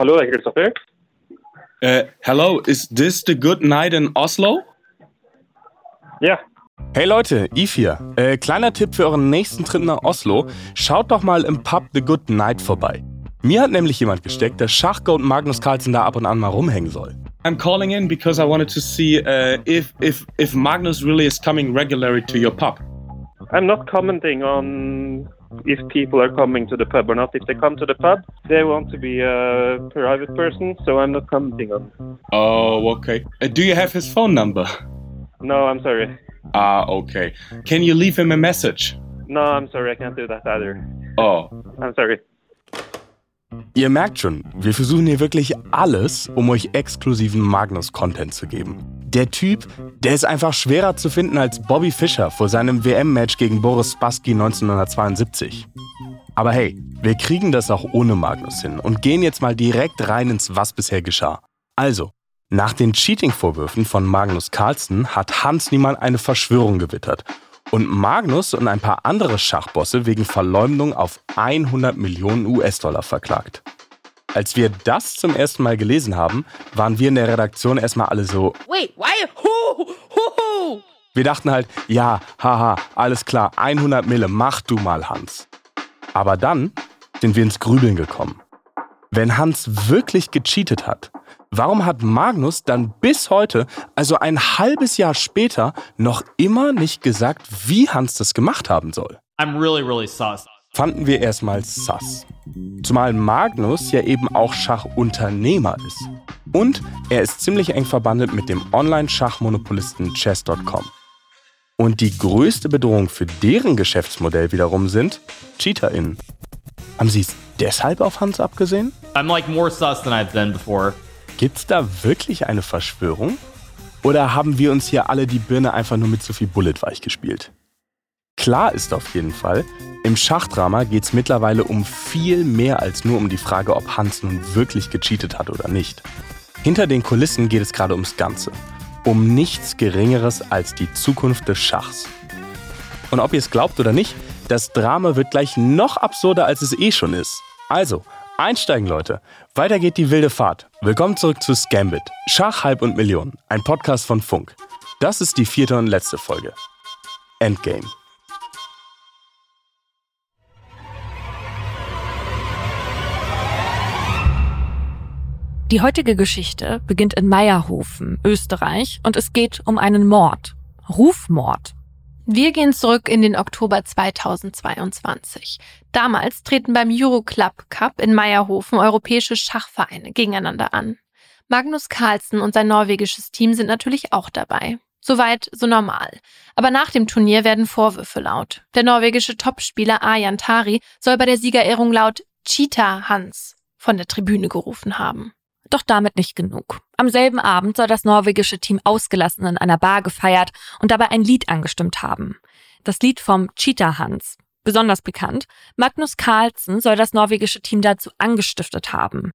Hallo, Herr Christopher. Uh, hello, is this the good night in Oslo? Ja. Hey Leute, Yves hier. Äh, kleiner Tipp für euren nächsten Trip nach Oslo. Schaut doch mal im Pub The Good Night vorbei. Mir hat nämlich jemand gesteckt, dass Schachgold Magnus Carlsen da ab und an mal rumhängen soll. I'm calling in because I wanted to see uh, if, if, if Magnus really is coming regularly to your pub. I'm not commenting on if people are coming to the pub or not. If they come to the pub, they want to be a private person, so I'm not commenting on. Oh, okay. Uh, do you have his phone number? No, I'm sorry. Ah, okay. Can you leave him a message? No, I'm sorry. I can't do that either. Oh, I'm sorry. Ihr merkt schon, wir versuchen hier wirklich alles, um euch exklusiven Magnus-Content zu geben. Der Typ, der ist einfach schwerer zu finden als Bobby Fischer vor seinem WM-Match gegen Boris Spassky 1972. Aber hey, wir kriegen das auch ohne Magnus hin und gehen jetzt mal direkt rein ins Was bisher geschah. Also, nach den Cheating-Vorwürfen von Magnus Carlsen hat Hans Niemann eine Verschwörung gewittert und Magnus und ein paar andere Schachbosse wegen Verleumdung auf 100 Millionen US-Dollar verklagt. Als wir das zum ersten Mal gelesen haben, waren wir in der Redaktion erstmal alle so. Wait, why? Who? Who? Wir dachten halt, ja, haha, alles klar, 100 Mille, mach du mal, Hans. Aber dann sind wir ins Grübeln gekommen. Wenn Hans wirklich gecheatet hat, warum hat Magnus dann bis heute, also ein halbes Jahr später, noch immer nicht gesagt, wie Hans das gemacht haben soll? I'm really, really sus. Fanden wir erstmal sass. Zumal Magnus ja eben auch Schachunternehmer ist. Und er ist ziemlich eng verbandelt mit dem Online-Schachmonopolisten Chess.com. Und die größte Bedrohung für deren Geschäftsmodell wiederum sind CheaterInnen. Haben Sie es deshalb auf Hans abgesehen? I'm like more sus than I've been before. Gibt's da wirklich eine Verschwörung? Oder haben wir uns hier alle die Birne einfach nur mit zu viel Bullet weich gespielt? Klar ist auf jeden Fall, im Schachdrama geht es mittlerweile um viel mehr als nur um die Frage, ob Hans nun wirklich gecheatet hat oder nicht. Hinter den Kulissen geht es gerade ums Ganze. Um nichts Geringeres als die Zukunft des Schachs. Und ob ihr es glaubt oder nicht, das Drama wird gleich noch absurder, als es eh schon ist. Also, einsteigen Leute. Weiter geht die wilde Fahrt. Willkommen zurück zu Scambit. Schach, Halb und Millionen. Ein Podcast von Funk. Das ist die vierte und letzte Folge. Endgame. Die heutige Geschichte beginnt in Meierhofen, Österreich, und es geht um einen Mord. Rufmord. Wir gehen zurück in den Oktober 2022. Damals treten beim Euroclub Cup in Meierhofen europäische Schachvereine gegeneinander an. Magnus Carlsen und sein norwegisches Team sind natürlich auch dabei. Soweit so normal. Aber nach dem Turnier werden Vorwürfe laut. Der norwegische Topspieler Arjan Tari soll bei der Siegerehrung laut Cheetah Hans von der Tribüne gerufen haben. Doch damit nicht genug. Am selben Abend soll das norwegische Team ausgelassen in einer Bar gefeiert und dabei ein Lied angestimmt haben. Das Lied vom Cheetah Hans. Besonders bekannt, Magnus Carlsen soll das norwegische Team dazu angestiftet haben.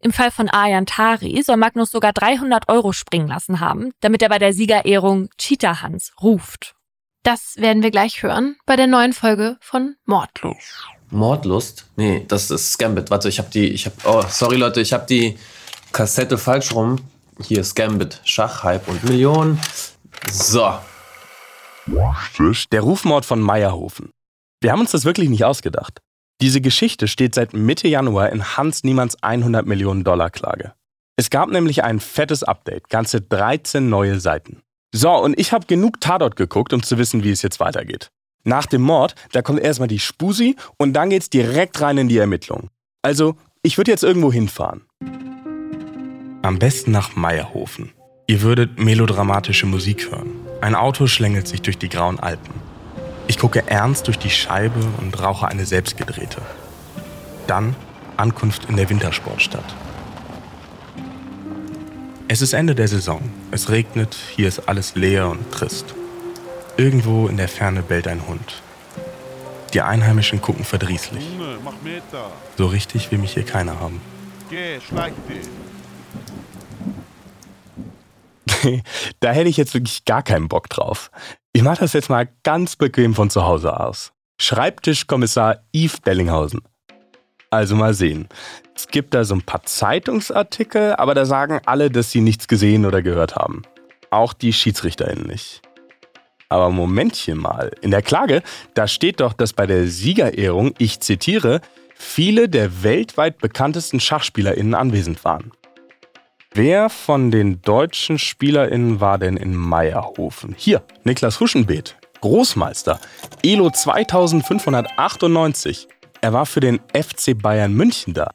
Im Fall von Arjan Tari soll Magnus sogar 300 Euro springen lassen haben, damit er bei der Siegerehrung Cheetah Hans ruft. Das werden wir gleich hören bei der neuen Folge von Mordlos. Mordlust? Nee, das ist Scambit. Warte, ich hab die, ich hab, oh, sorry Leute, ich hab die Kassette falsch rum. Hier Scambit, Schachhype und Millionen. So. Der Rufmord von Meierhofen. Wir haben uns das wirklich nicht ausgedacht. Diese Geschichte steht seit Mitte Januar in Hans Niemanns 100 Millionen Dollar Klage. Es gab nämlich ein fettes Update, ganze 13 neue Seiten. So, und ich habe genug Tatort geguckt, um zu wissen, wie es jetzt weitergeht. Nach dem Mord, da kommt erstmal die Spusi und dann geht's direkt rein in die Ermittlungen. Also, ich würde jetzt irgendwo hinfahren. Am besten nach Meierhofen. Ihr würdet melodramatische Musik hören. Ein Auto schlängelt sich durch die grauen Alpen. Ich gucke ernst durch die Scheibe und rauche eine selbstgedrehte. Dann Ankunft in der Wintersportstadt. Es ist Ende der Saison. Es regnet, hier ist alles leer und trist. Irgendwo in der Ferne bellt ein Hund. Die Einheimischen gucken verdrießlich. So richtig will mich hier keiner haben. da hätte ich jetzt wirklich gar keinen Bock drauf. Ich mache das jetzt mal ganz bequem von zu Hause aus. Schreibtischkommissar Yves Bellinghausen. Also mal sehen. Es gibt da so ein paar Zeitungsartikel, aber da sagen alle, dass sie nichts gesehen oder gehört haben. Auch die SchiedsrichterInnen nicht. Aber Momentchen mal, in der Klage, da steht doch, dass bei der Siegerehrung, ich zitiere, viele der weltweit bekanntesten SchachspielerInnen anwesend waren. Wer von den deutschen SpielerInnen war denn in Meierhofen? Hier, Niklas Huschenbeet, Großmeister, Elo 2598. Er war für den FC Bayern München da.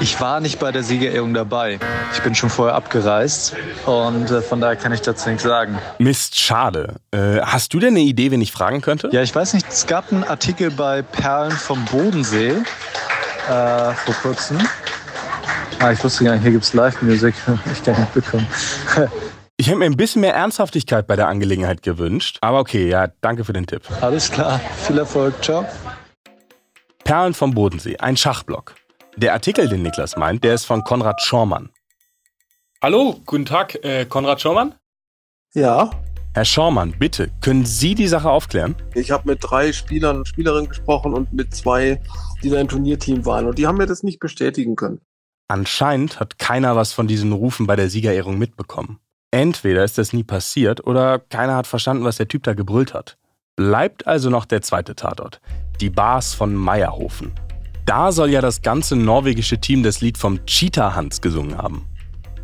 Ich war nicht bei der Siegerehrung dabei. Ich bin schon vorher abgereist und äh, von daher kann ich dazu nichts sagen. Mist, schade. Äh, hast du denn eine Idee, wen ich fragen könnte? Ja, ich weiß nicht, es gab einen Artikel bei Perlen vom Bodensee äh, vor kurzem. Ah, ich wusste gar nicht, hier gibt es Live-Musik. Ich kann nicht bekommen. Ich hätte mir ein bisschen mehr Ernsthaftigkeit bei der Angelegenheit gewünscht. Aber okay, ja, danke für den Tipp. Alles klar, viel Erfolg, ciao. Perlen vom Bodensee, ein Schachblock. Der Artikel, den Niklas meint, der ist von Konrad Schormann. Hallo, guten Tag, äh, Konrad Schormann? Ja. Herr Schormann, bitte, können Sie die Sache aufklären? Ich habe mit drei Spielern und Spielerinnen gesprochen und mit zwei, die da im Turnierteam waren. Und die haben mir das nicht bestätigen können. Anscheinend hat keiner was von diesen Rufen bei der Siegerehrung mitbekommen. Entweder ist das nie passiert oder keiner hat verstanden, was der Typ da gebrüllt hat. Bleibt also noch der zweite Tatort. Die Bars von Meierhofen. Da soll ja das ganze norwegische Team das Lied vom Cheetah Hans gesungen haben.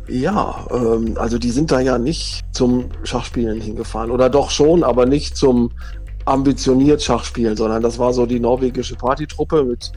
Ja, ähm, also die sind da ja nicht zum Schachspielen hingefahren. Oder doch schon, aber nicht zum ambitioniert Schachspielen, sondern das war so die norwegische Partytruppe mit,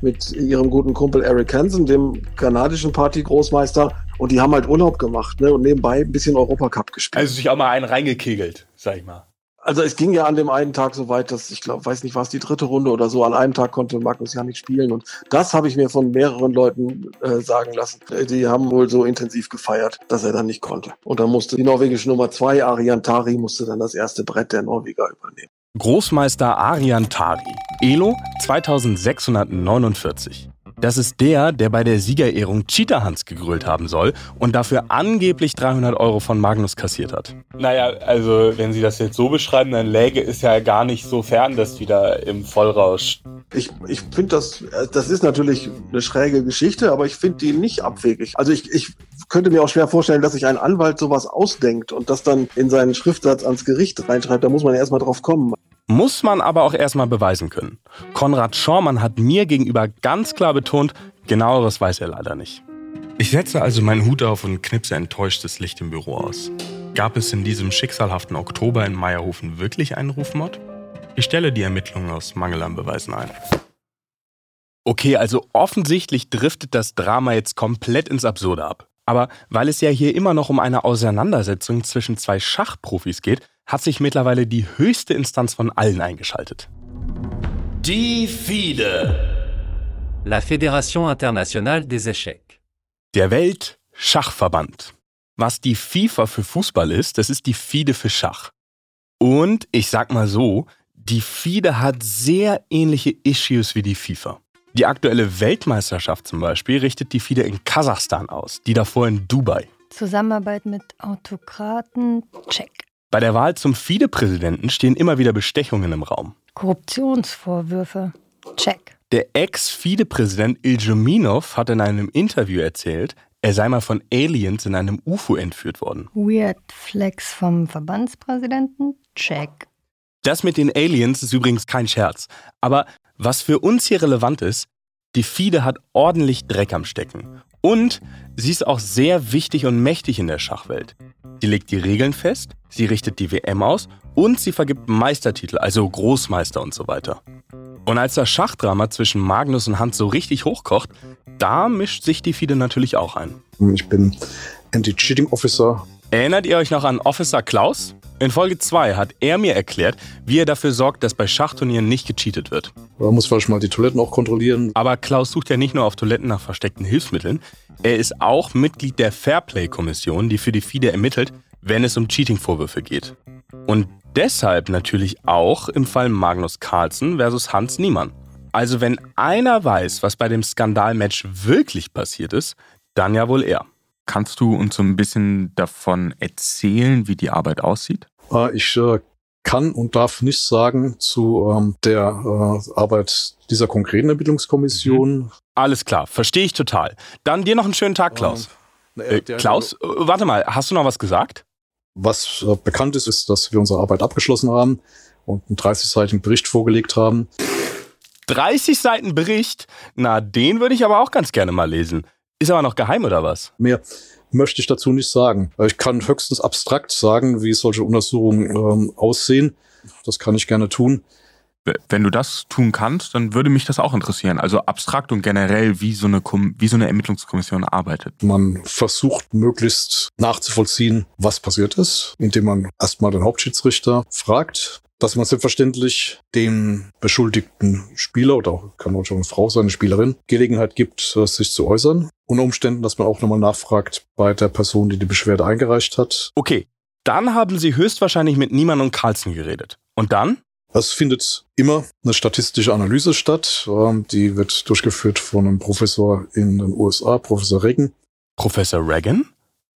mit ihrem guten Kumpel Eric Hansen, dem kanadischen Partygroßmeister. Und die haben halt Urlaub gemacht ne, und nebenbei ein bisschen Europacup gespielt. Also sich auch mal einen reingekegelt, sag ich mal. Also es ging ja an dem einen Tag so weit, dass ich glaube, weiß nicht, war es die dritte Runde oder so. An einem Tag konnte Magnus ja nicht spielen und das habe ich mir von mehreren Leuten äh, sagen lassen. Die haben wohl so intensiv gefeiert, dass er dann nicht konnte. Und dann musste die norwegische Nummer zwei Arian Tari musste dann das erste Brett der Norweger übernehmen. Großmeister Arian Tari, Elo 2649. Das ist der, der bei der Siegerehrung Cheetah Hans gegrölt haben soll und dafür angeblich 300 Euro von Magnus kassiert hat. Naja, also wenn Sie das jetzt so beschreiben, dann läge es ja gar nicht so fern, dass wieder im Vollrausch. Ich, ich finde das, das ist natürlich eine schräge Geschichte, aber ich finde die nicht abwegig. Also ich, ich könnte mir auch schwer vorstellen, dass sich ein Anwalt sowas ausdenkt und das dann in seinen Schriftsatz ans Gericht reinschreibt. Da muss man ja erstmal drauf kommen. Muss man aber auch erstmal beweisen können. Konrad Schormann hat mir gegenüber ganz klar betont, genaueres weiß er leider nicht. Ich setze also meinen Hut auf und knipse enttäuschtes Licht im Büro aus. Gab es in diesem schicksalhaften Oktober in Meierhofen wirklich einen Rufmord? Ich stelle die Ermittlungen aus Mangel an Beweisen ein. Okay, also offensichtlich driftet das Drama jetzt komplett ins Absurde ab. Aber weil es ja hier immer noch um eine Auseinandersetzung zwischen zwei Schachprofis geht, hat sich mittlerweile die höchste Instanz von allen eingeschaltet. Die FIDE. La Fédération Internationale des Échecs. Der Weltschachverband. Was die FIFA für Fußball ist, das ist die FIDE für Schach. Und ich sag mal so, die FIDE hat sehr ähnliche Issues wie die FIFA. Die aktuelle Weltmeisterschaft zum Beispiel richtet die FIDE in Kasachstan aus, die davor in Dubai. Zusammenarbeit mit Autokraten, check. Bei der Wahl zum FIDE-Präsidenten stehen immer wieder Bestechungen im Raum. Korruptionsvorwürfe, check. Der Ex-FIDE-Präsident Iljuminov hat in einem Interview erzählt, er sei mal von Aliens in einem UFO entführt worden. Weird Flex vom Verbandspräsidenten, check. Das mit den Aliens ist übrigens kein Scherz. Aber was für uns hier relevant ist, die FIDE hat ordentlich Dreck am Stecken. Und sie ist auch sehr wichtig und mächtig in der Schachwelt. Sie legt die Regeln fest, sie richtet die WM aus und sie vergibt Meistertitel, also Großmeister und so weiter. Und als das Schachdrama zwischen Magnus und Hans so richtig hochkocht, da mischt sich die FIDE natürlich auch ein. Ich bin Anti-Cheating Officer. Erinnert ihr euch noch an Officer Klaus? In Folge 2 hat er mir erklärt, wie er dafür sorgt, dass bei Schachturnieren nicht gecheatet wird. Man muss vielleicht mal die Toiletten auch kontrollieren. Aber Klaus sucht ja nicht nur auf Toiletten nach versteckten Hilfsmitteln, er ist auch Mitglied der Fairplay-Kommission, die für die FIDE ermittelt, wenn es um Cheating-Vorwürfe geht. Und deshalb natürlich auch im Fall Magnus Carlsen versus Hans Niemann. Also wenn einer weiß, was bei dem Skandalmatch wirklich passiert ist, dann ja wohl er. Kannst du uns so ein bisschen davon erzählen, wie die Arbeit aussieht? Ich äh, kann und darf nichts sagen zu ähm, der äh, Arbeit dieser konkreten Ermittlungskommission. Mhm. Alles klar, verstehe ich total. Dann dir noch einen schönen Tag, Klaus. Ähm, äh, Klaus, äh, warte mal, hast du noch was gesagt? Was äh, bekannt ist, ist, dass wir unsere Arbeit abgeschlossen haben und einen 30-seitigen Bericht vorgelegt haben. 30 Seiten Bericht? Na, den würde ich aber auch ganz gerne mal lesen. Ist aber noch geheim oder was? Mehr möchte ich dazu nicht sagen. Ich kann höchstens abstrakt sagen, wie solche Untersuchungen ähm, aussehen. Das kann ich gerne tun. Wenn du das tun kannst, dann würde mich das auch interessieren. Also abstrakt und generell, wie so eine, wie so eine Ermittlungskommission arbeitet. Man versucht möglichst nachzuvollziehen, was passiert ist, indem man erstmal den Hauptschiedsrichter fragt, dass man selbstverständlich dem beschuldigten Spieler oder auch, kann auch schon eine Frau sein, eine Spielerin, Gelegenheit gibt, äh, sich zu äußern. Unter Umständen, dass man auch nochmal nachfragt bei der Person, die die Beschwerde eingereicht hat. Okay, dann haben Sie höchstwahrscheinlich mit Niemann und Carlsen geredet. Und dann? Es findet immer eine statistische Analyse statt. Ähm, die wird durchgeführt von einem Professor in den USA, Professor Reagan. Professor Reagan?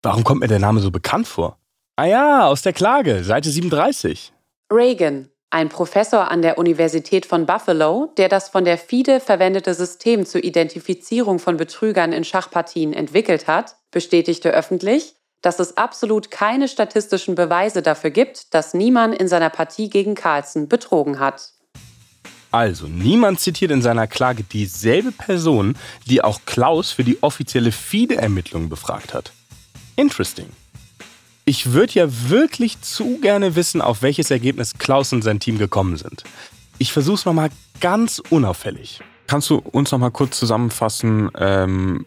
Warum kommt mir der Name so bekannt vor? Ah ja, aus der Klage, Seite 37. Reagan, ein Professor an der Universität von Buffalo, der das von der FIDE verwendete System zur Identifizierung von Betrügern in Schachpartien entwickelt hat, bestätigte öffentlich, dass es absolut keine statistischen Beweise dafür gibt, dass niemand in seiner Partie gegen Carlsen betrogen hat. Also, niemand zitiert in seiner Klage dieselbe Person, die auch Klaus für die offizielle FIDE-Ermittlung befragt hat. Interesting. Ich würde ja wirklich zu gerne wissen, auf welches Ergebnis Klaus und sein Team gekommen sind. Ich versuche es nochmal ganz unauffällig. Kannst du uns nochmal kurz zusammenfassen, ähm,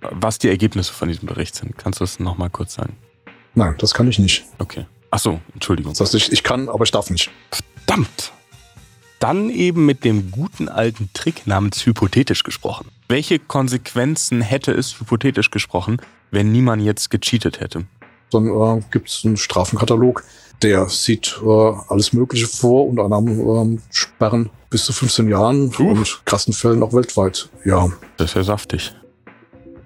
was die Ergebnisse von diesem Bericht sind? Kannst du das nochmal kurz sagen? Nein, das kann ich nicht. Okay. Ach so, Entschuldigung. Das heißt, ich, ich kann, aber ich darf nicht. Verdammt! Dann eben mit dem guten alten Trick namens hypothetisch gesprochen. Welche Konsequenzen hätte es hypothetisch gesprochen, wenn niemand jetzt gecheatet hätte? Dann äh, gibt es einen Strafenkatalog, der sieht äh, alles Mögliche vor, unter anderem äh, Sperren bis zu 15 Jahren Uff. und krassen Fällen auch weltweit. Ja. Das ist ja saftig.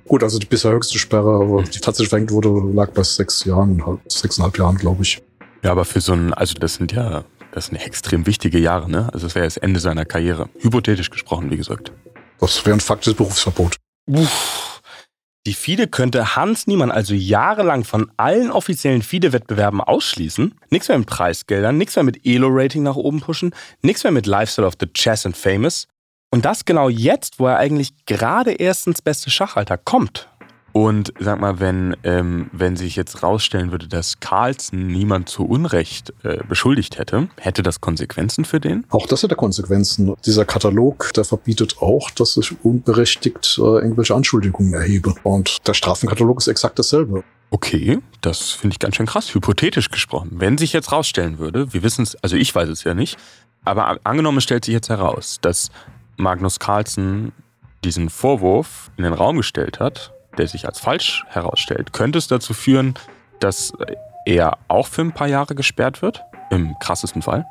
Gut, also die bisher höchste Sperre, die tatsächlich verhängt wurde, lag bei sechs Jahren, halt sechseinhalb Jahren, glaube ich. Ja, aber für so ein, also das sind ja, das sind extrem wichtige Jahre, ne? Also das wäre das Ende seiner Karriere. Hypothetisch gesprochen, wie gesagt. Das wäre ein faktisches Berufsverbot. Uff. Die FIDE könnte Hans Niemann also jahrelang von allen offiziellen FIDE-Wettbewerben ausschließen. Nichts mehr mit Preisgeldern, nichts mehr mit Elo-Rating nach oben pushen, nichts mehr mit Lifestyle of the Chess and Famous. Und das genau jetzt, wo er eigentlich gerade erst ins beste Schachalter kommt. Und sag mal, wenn, ähm, wenn sich jetzt rausstellen würde, dass Carlsen niemand zu Unrecht äh, beschuldigt hätte, hätte das Konsequenzen für den? Auch das hätte Konsequenzen. Dieser Katalog, der verbietet auch, dass ich unberechtigt äh, irgendwelche Anschuldigungen erhebe. Und der Strafenkatalog ist exakt dasselbe. Okay, das finde ich ganz schön krass, hypothetisch gesprochen. Wenn sich jetzt rausstellen würde, wir wissen es, also ich weiß es ja nicht, aber angenommen stellt sich jetzt heraus, dass Magnus Carlsen diesen Vorwurf in den Raum gestellt hat, der sich als falsch herausstellt, könnte es dazu führen, dass er auch für ein paar Jahre gesperrt wird? Im krassesten Fall?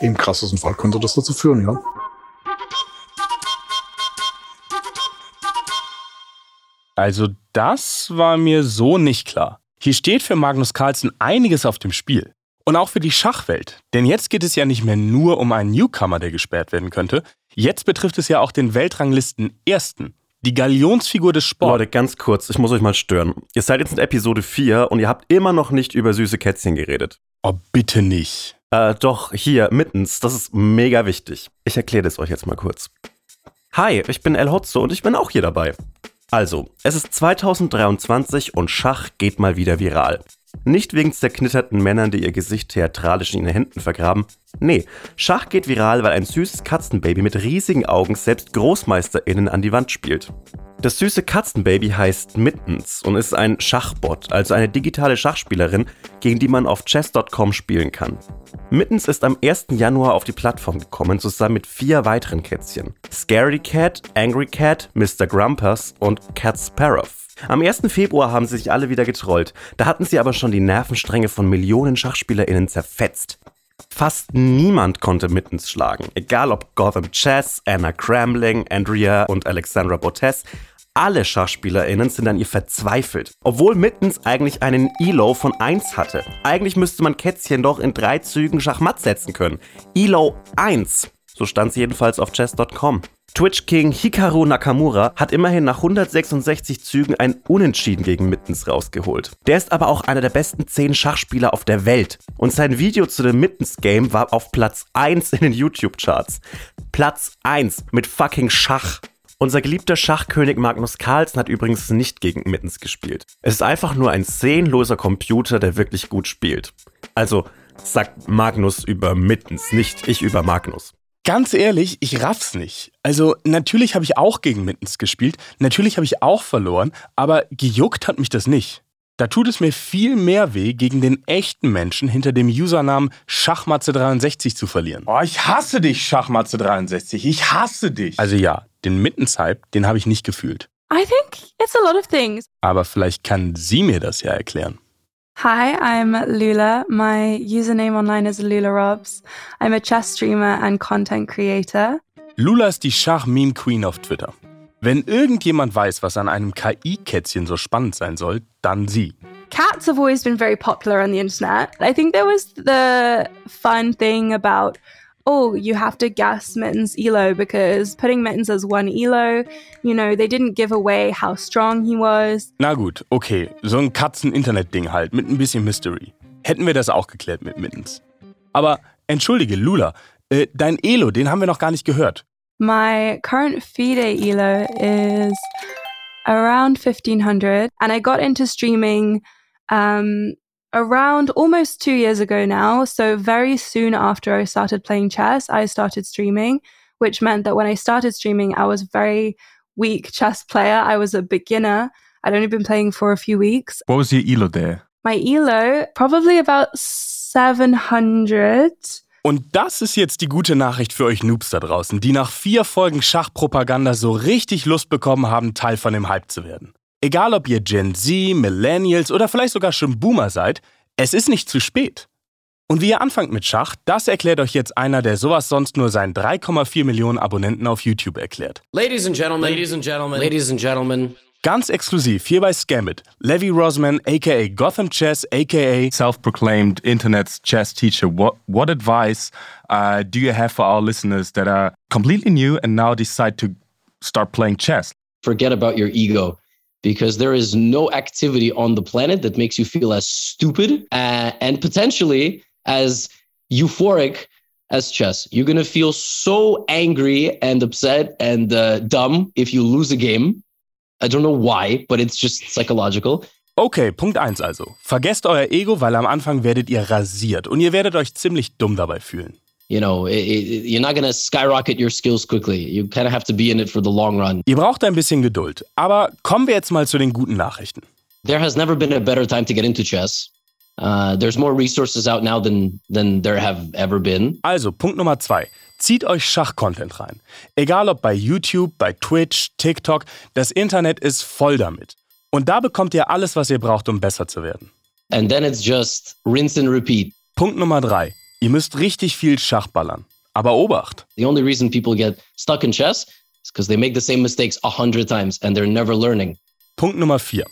Im krassesten Fall könnte das dazu führen, ja. Also das war mir so nicht klar. Hier steht für Magnus Carlsen einiges auf dem Spiel. Und auch für die Schachwelt. Denn jetzt geht es ja nicht mehr nur um einen Newcomer, der gesperrt werden könnte. Jetzt betrifft es ja auch den Weltranglisten Ersten. Die Galionsfigur des Sports. Leute, ganz kurz, ich muss euch mal stören. Ihr seid jetzt in Episode 4 und ihr habt immer noch nicht über süße Kätzchen geredet. Oh, bitte nicht. Äh, doch, hier, mittens, das ist mega wichtig. Ich erkläre es euch jetzt mal kurz. Hi, ich bin El Hotzo und ich bin auch hier dabei. Also, es ist 2023 und Schach geht mal wieder viral. Nicht wegen zerknitterten Männern, die ihr Gesicht theatralisch in ihren Händen vergraben. Nee, Schach geht viral, weil ein süßes Katzenbaby mit riesigen Augen selbst GroßmeisterInnen an die Wand spielt. Das süße Katzenbaby heißt Mittens und ist ein Schachbot, also eine digitale Schachspielerin, gegen die man auf chess.com spielen kann. Mittens ist am 1. Januar auf die Plattform gekommen, zusammen mit vier weiteren Kätzchen. Scary Cat, Angry Cat, Mr. Grumpers und Cat Sparrow. Am 1. Februar haben sie sich alle wieder getrollt. Da hatten sie aber schon die Nervenstränge von Millionen SchachspielerInnen zerfetzt. Fast niemand konnte Mittens schlagen. Egal ob Gotham Chess, Anna Cramling, Andrea und Alexandra Bottes. alle SchachspielerInnen sind an ihr verzweifelt. Obwohl Mittens eigentlich einen Elo von 1 hatte. Eigentlich müsste man Kätzchen doch in drei Zügen Schachmatt setzen können. Elo 1. So stand es jedenfalls auf chess.com. Twitch King Hikaru Nakamura hat immerhin nach 166 Zügen ein Unentschieden gegen Mittens rausgeholt. Der ist aber auch einer der besten 10 Schachspieler auf der Welt. Und sein Video zu dem Mittens Game war auf Platz 1 in den YouTube-Charts. Platz 1 mit fucking Schach. Unser geliebter Schachkönig Magnus Carlsen hat übrigens nicht gegen Mittens gespielt. Es ist einfach nur ein seelenloser Computer, der wirklich gut spielt. Also sagt Magnus über Mittens, nicht ich über Magnus. Ganz ehrlich, ich raff's nicht. Also, natürlich habe ich auch gegen Mittens gespielt, natürlich habe ich auch verloren, aber gejuckt hat mich das nicht. Da tut es mir viel mehr weh, gegen den echten Menschen hinter dem Usernamen Schachmatze63 zu verlieren. Oh, ich hasse dich, Schachmatze63. Ich hasse dich. Also ja, den Mittens-Hype, den habe ich nicht gefühlt. I think it's a lot of things. Aber vielleicht kann sie mir das ja erklären. Hi, I'm Lula. My username online is LulaRobs. I'm a chess streamer and content creator. Lula ist die Schach-Meme-Queen auf Twitter. Wenn irgendjemand weiß, was an einem KI-Kätzchen so spannend sein soll, dann sie. Cats have always been very popular on the internet. I think there was the fun thing about oh, you have to guess Mittens' elo because putting Mittens as one elo, you know, they didn't give away how strong he was. Na gut, okay, so ein Katzen-Internet-Ding halt mit ein bisschen Mystery. Hätten wir das auch geklärt mit Mittens. Aber entschuldige, Lula, äh, dein Elo, den haben wir noch gar nicht gehört. My current FIDE elo is around 1500 and I got into streaming um, around almost two years ago now. So, very soon after I started playing chess, I started streaming, which meant that when I started streaming, I was a very weak chess player. I was a beginner. I'd only been playing for a few weeks. What was your elo there? My elo, probably about 700. Und das ist jetzt die gute Nachricht für euch Noobs da draußen, die nach vier Folgen Schachpropaganda so richtig Lust bekommen haben, Teil von dem Hype zu werden. Egal ob ihr Gen Z, Millennials oder vielleicht sogar schon Boomer seid, es ist nicht zu spät. Und wie ihr anfangt mit Schach, das erklärt euch jetzt einer, der sowas sonst nur seinen 3,4 Millionen Abonnenten auf YouTube erklärt. Ladies and gentlemen, ladies and gentlemen, ladies and gentlemen. Ganz exklusiv hier bei Scamit, Levi Rosman, aka Gotham Chess, aka self-proclaimed internet's chess teacher. What what advice uh, do you have for our listeners that are completely new and now decide to start playing chess? Forget about your ego. Because there is no activity on the planet that makes you feel as stupid uh, and potentially as euphoric as chess. You're going to feel so angry and upset and uh, dumb if you lose a game. I don't know why, but it's just psychological. Okay, Punkt 1 also. Vergesst euer Ego, weil am Anfang werdet ihr rasiert und ihr werdet euch ziemlich dumm dabei fühlen. You know, it, it, you're not to skyrocket your skills quickly. You kind of have to be in it for the long run. Ihr braucht ein bisschen Geduld. Aber kommen wir jetzt mal zu den guten Nachrichten. There has never been a better time to get into chess. Uh, there's more resources out now than, than there have ever been. Also, Punkt Nummer zwei. Zieht euch Schachcontent rein. Egal ob bei YouTube, bei Twitch, TikTok, das Internet ist voll damit. Und da bekommt ihr alles, was ihr braucht, um besser zu werden. And then it's just rinse and repeat. Punkt Nummer drei. Ihr müsst richtig viel Schach ballern. Aber Obacht. The only reason people get stuck in chess is because they make the same mistakes a hundred times and they're never learning. Punkt Nummer vier.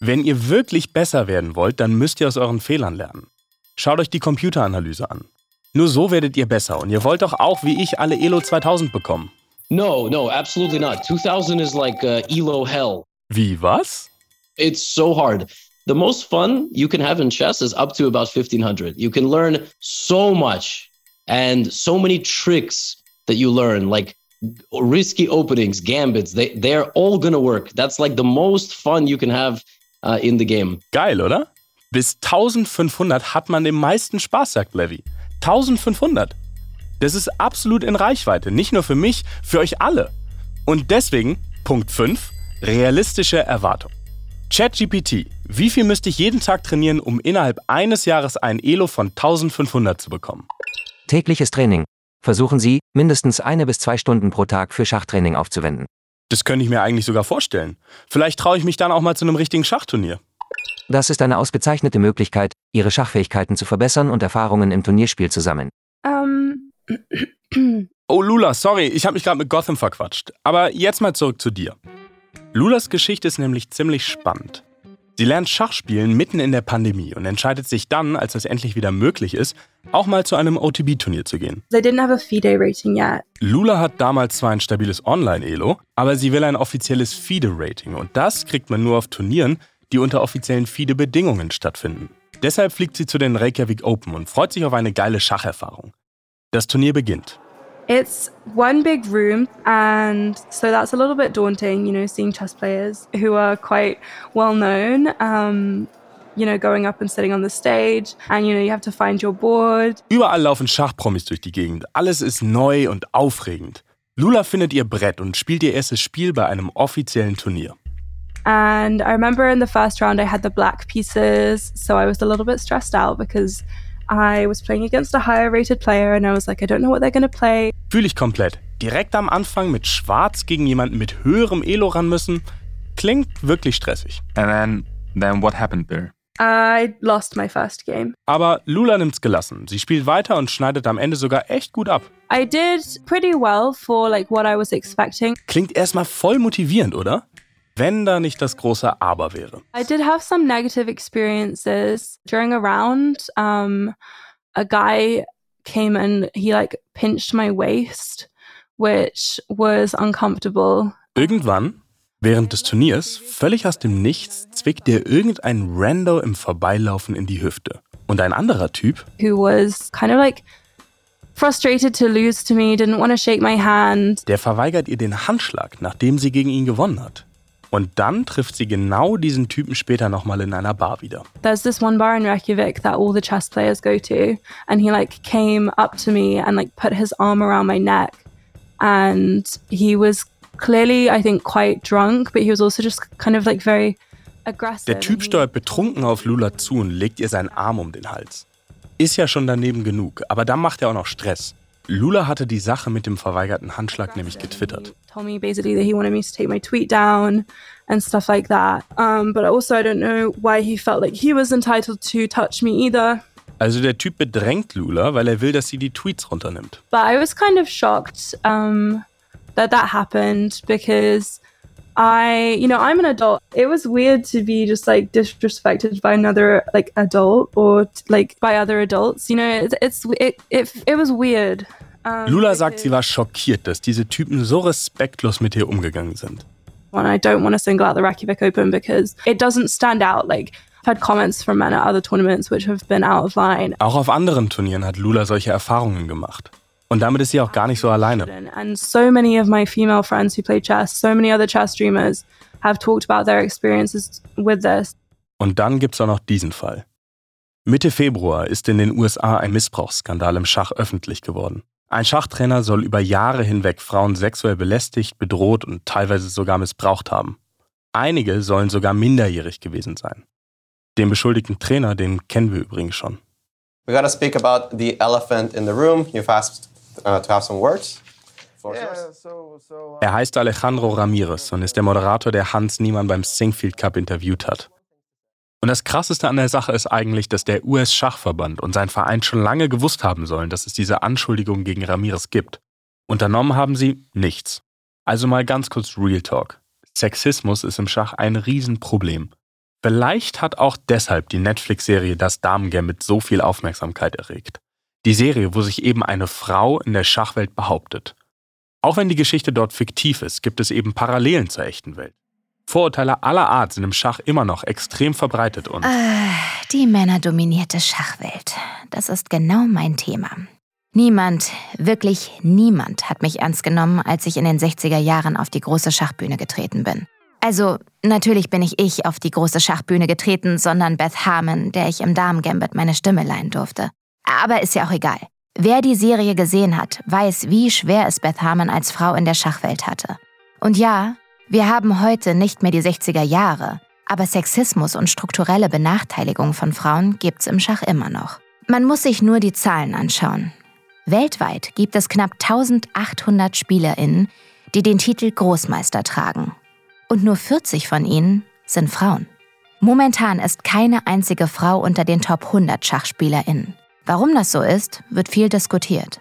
Wenn ihr wirklich besser werden wollt, dann müsst ihr aus euren Fehlern lernen. Schaut euch die Computeranalyse an. Nur so werdet ihr besser und ihr wollt doch auch wie ich alle Elo 2000 bekommen. No, no, absolutely not. 2000 is like uh, Elo hell. Wie was? It's so hard. The most fun you can have in chess is up to about 1500. You can learn so much and so many tricks that you learn, like risky openings, gambits. They they're all gonna work. That's like the most fun you can have uh, in the game. Geil, oder? Bis 1500 hat man den meisten Spaß, sagt Levy. 1500. Das ist absolut in Reichweite, nicht nur für mich, für euch alle. Und deswegen, Punkt 5, realistische Erwartung. ChatGPT. Wie viel müsste ich jeden Tag trainieren, um innerhalb eines Jahres ein Elo von 1500 zu bekommen? Tägliches Training. Versuchen Sie, mindestens eine bis zwei Stunden pro Tag für Schachtraining aufzuwenden. Das könnte ich mir eigentlich sogar vorstellen. Vielleicht traue ich mich dann auch mal zu einem richtigen Schachturnier. Das ist eine ausgezeichnete Möglichkeit, Ihre Schachfähigkeiten zu verbessern und Erfahrungen im Turnierspiel zu sammeln. Ähm. oh, Lula, sorry, ich habe mich gerade mit Gotham verquatscht. Aber jetzt mal zurück zu dir. Lulas Geschichte ist nämlich ziemlich spannend. Sie lernt Schachspielen mitten in der Pandemie und entscheidet sich dann, als es endlich wieder möglich ist, auch mal zu einem OTB-Turnier zu gehen. They didn't have a FIDE rating yet. Lula hat damals zwar ein stabiles Online-Elo, aber sie will ein offizielles FIDE-Rating und das kriegt man nur auf Turnieren, die unter offiziellen FIDE-Bedingungen stattfinden. Deshalb fliegt sie zu den Reykjavik Open und freut sich auf eine geile Schacherfahrung. Das Turnier beginnt. It's one big room, and so that's a little bit daunting, you know, seeing chess players who are quite well known. Um, you know, going up and sitting on the stage, and you know, you have to find your board. Überall laufen Schachpromis durch die Gegend. Alles ist neu und aufregend. Lula findet ihr Brett und spielt ihr erstes Spiel bei einem offiziellen Turnier. And I remember in the first round, I had the black pieces, so I was a little bit stressed out because I was playing against a higher rated player and I was like, I don't know what they're going to play. Fühle ich komplett. Direkt am Anfang mit Schwarz gegen jemanden mit höherem Elo ran müssen, klingt wirklich stressig. And then, then what happened there? I lost my first game. Aber Lula nimmt's gelassen. Sie spielt weiter und schneidet am Ende sogar echt gut ab. I did pretty well for like what I was expecting. Klingt erstmal voll motivierend, oder? Wenn da nicht das große Aber wäre. I did have some negative experiences during a round. Um, a guy came and he like pinched my waist, which was uncomfortable. Irgendwann, während des Turniers, völlig aus dem Nichts, zwickt dir irgendein Rando im Vorbeilaufen in die Hüfte. Und ein anderer Typ, Who was kind of like frustrated to lose to me, didn't want to shake my hand. der verweigert ihr den Handschlag, nachdem sie gegen ihn gewonnen hat. Und dann trifft sie genau diesen Typen später nochmal in einer Bar wieder. There's this one bar in Reykjavik that all the chess players go to, and he like came up to me and like put his arm around my neck, and he was clearly, I think, quite drunk, but he was also just kind of like very aggressive. Der Typ steuert betrunken auf Lula zu und legt ihr seinen Arm um den Hals. Ist ja schon daneben genug, aber dann macht er auch noch Stress. Lula hatte die Sache mit dem verweigerten Handschlag nämlich getwittert. told me basically that he wanted me to take my tweet down and stuff like that. Um, but also, I don't know why he felt like he was entitled to touch me either. Also der Typ bedrängt Lula, weil er will, dass sie die Tweets runternimmt. But I was kind of shocked um, that that happened because I, you know, I'm an adult. It was weird to be just like disrespected by another like adult or like by other adults. You know, it's, it's it, it it was weird. Um, Lula sagt, sie war schockiert, dass diese Typen so respektlos mit ihr umgegangen sind. And I don't want to single out the Reykjavik Open because it doesn't stand out. Like I've had comments from men at other tournaments which have been out of line. Auch auf anderen Turnieren hat Lula solche Erfahrungen gemacht. Und damit ist sie auch gar nicht so alleine. And so many of my female friends who play chess, so many other chess streamers have talked about their experiences with this. Und dann gibt's auch noch diesen Fall. Mitte Februar ist in den USA ein Missbrauchsskandal im Schach öffentlich geworden. Ein Schachtrainer soll über Jahre hinweg Frauen sexuell belästigt, bedroht und teilweise sogar missbraucht haben. Einige sollen sogar minderjährig gewesen sein. Den beschuldigten Trainer, den kennen wir übrigens schon. We gotta speak about the elephant in the room. You've asked uh, to have some words. Yours. Er heißt Alejandro Ramirez und ist der Moderator, der Hans Niemann beim Singfield Cup interviewt hat. Und das Krasseste an der Sache ist eigentlich, dass der US-Schachverband und sein Verein schon lange gewusst haben sollen, dass es diese Anschuldigungen gegen Ramirez gibt. Unternommen haben sie nichts. Also mal ganz kurz Real Talk. Sexismus ist im Schach ein Riesenproblem. Vielleicht hat auch deshalb die Netflix-Serie Das Damengambit so viel Aufmerksamkeit erregt. Die Serie, wo sich eben eine Frau in der Schachwelt behauptet. Auch wenn die Geschichte dort fiktiv ist, gibt es eben Parallelen zur echten Welt. Vorurteile aller Art sind im Schach immer noch extrem verbreitet und Ah, die männerdominierte Schachwelt. Das ist genau mein Thema. Niemand, wirklich niemand hat mich ernst genommen, als ich in den 60er Jahren auf die große Schachbühne getreten bin. Also, natürlich bin nicht ich auf die große Schachbühne getreten, sondern Beth Harmon, der ich im Damen-Gambit meine Stimme leihen durfte. Aber ist ja auch egal. Wer die Serie gesehen hat, weiß, wie schwer es Beth Harmon als Frau in der Schachwelt hatte. Und ja, wir haben heute nicht mehr die 60er Jahre, aber Sexismus und strukturelle Benachteiligung von Frauen gibt's im Schach immer noch. Man muss sich nur die Zahlen anschauen. Weltweit gibt es knapp 1800 SpielerInnen, die den Titel Großmeister tragen. Und nur 40 von ihnen sind Frauen. Momentan ist keine einzige Frau unter den Top 100 SchachspielerInnen. Warum das so ist, wird viel diskutiert.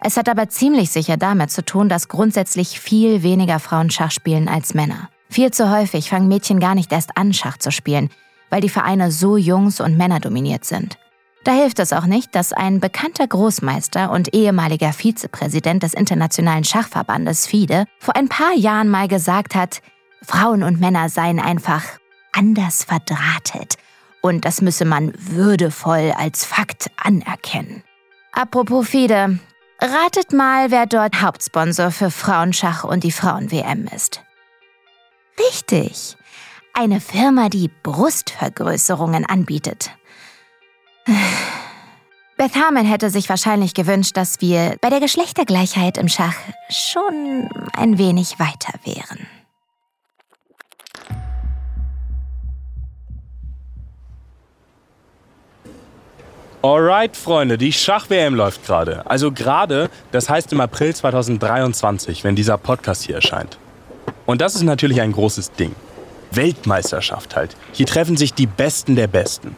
Es hat aber ziemlich sicher damit zu tun, dass grundsätzlich viel weniger Frauen Schach spielen als Männer. Viel zu häufig fangen Mädchen gar nicht erst an, Schach zu spielen, weil die Vereine so jungs- und männerdominiert sind. Da hilft es auch nicht, dass ein bekannter Großmeister und ehemaliger Vizepräsident des Internationalen Schachverbandes FIDE vor ein paar Jahren mal gesagt hat, Frauen und Männer seien einfach anders verdrahtet und das müsse man würdevoll als Fakt anerkennen. Apropos FIDE, ratet mal, wer dort Hauptsponsor für Frauenschach und die Frauen-WM ist. Richtig. Eine Firma, die Brustvergrößerungen anbietet. Beth Harmon hätte sich wahrscheinlich gewünscht, dass wir bei der Geschlechtergleichheit im Schach schon ein wenig weiter wären. Alright, Freunde, die Schach-WM läuft gerade. Also gerade, das heißt im April 2023, wenn dieser Podcast hier erscheint. Und das ist natürlich ein großes Ding. Weltmeisterschaft halt. Hier treffen sich die Besten der Besten.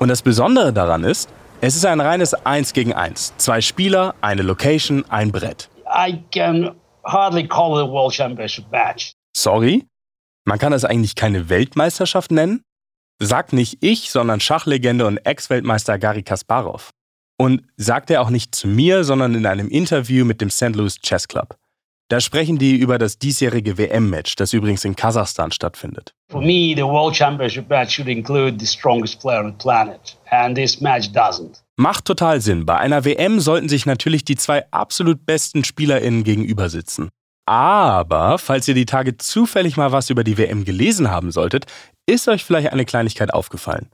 Und das Besondere daran ist, es ist ein reines 1 gegen 1. Zwei Spieler, eine Location, ein Brett. I can hardly call it a World Championship match. Sorry? Man kann das eigentlich keine Weltmeisterschaft nennen? Sagt nicht ich, sondern Schachlegende und Ex-Weltmeister Gary Kasparov. Und sagt er auch nicht zu mir, sondern in einem Interview mit dem St. Louis Chess Club. Da sprechen die über das diesjährige WM-Match, das übrigens in Kasachstan stattfindet. For me, the World Championship match should include the strongest player on the planet. And this match doesn't. Macht total Sinn. Bei einer WM sollten sich natürlich die zwei absolut besten SpielerInnen gegenüber sitzen. Aber falls ihr die Tage zufällig mal was über die WM gelesen haben solltet, ist euch vielleicht eine Kleinigkeit aufgefallen.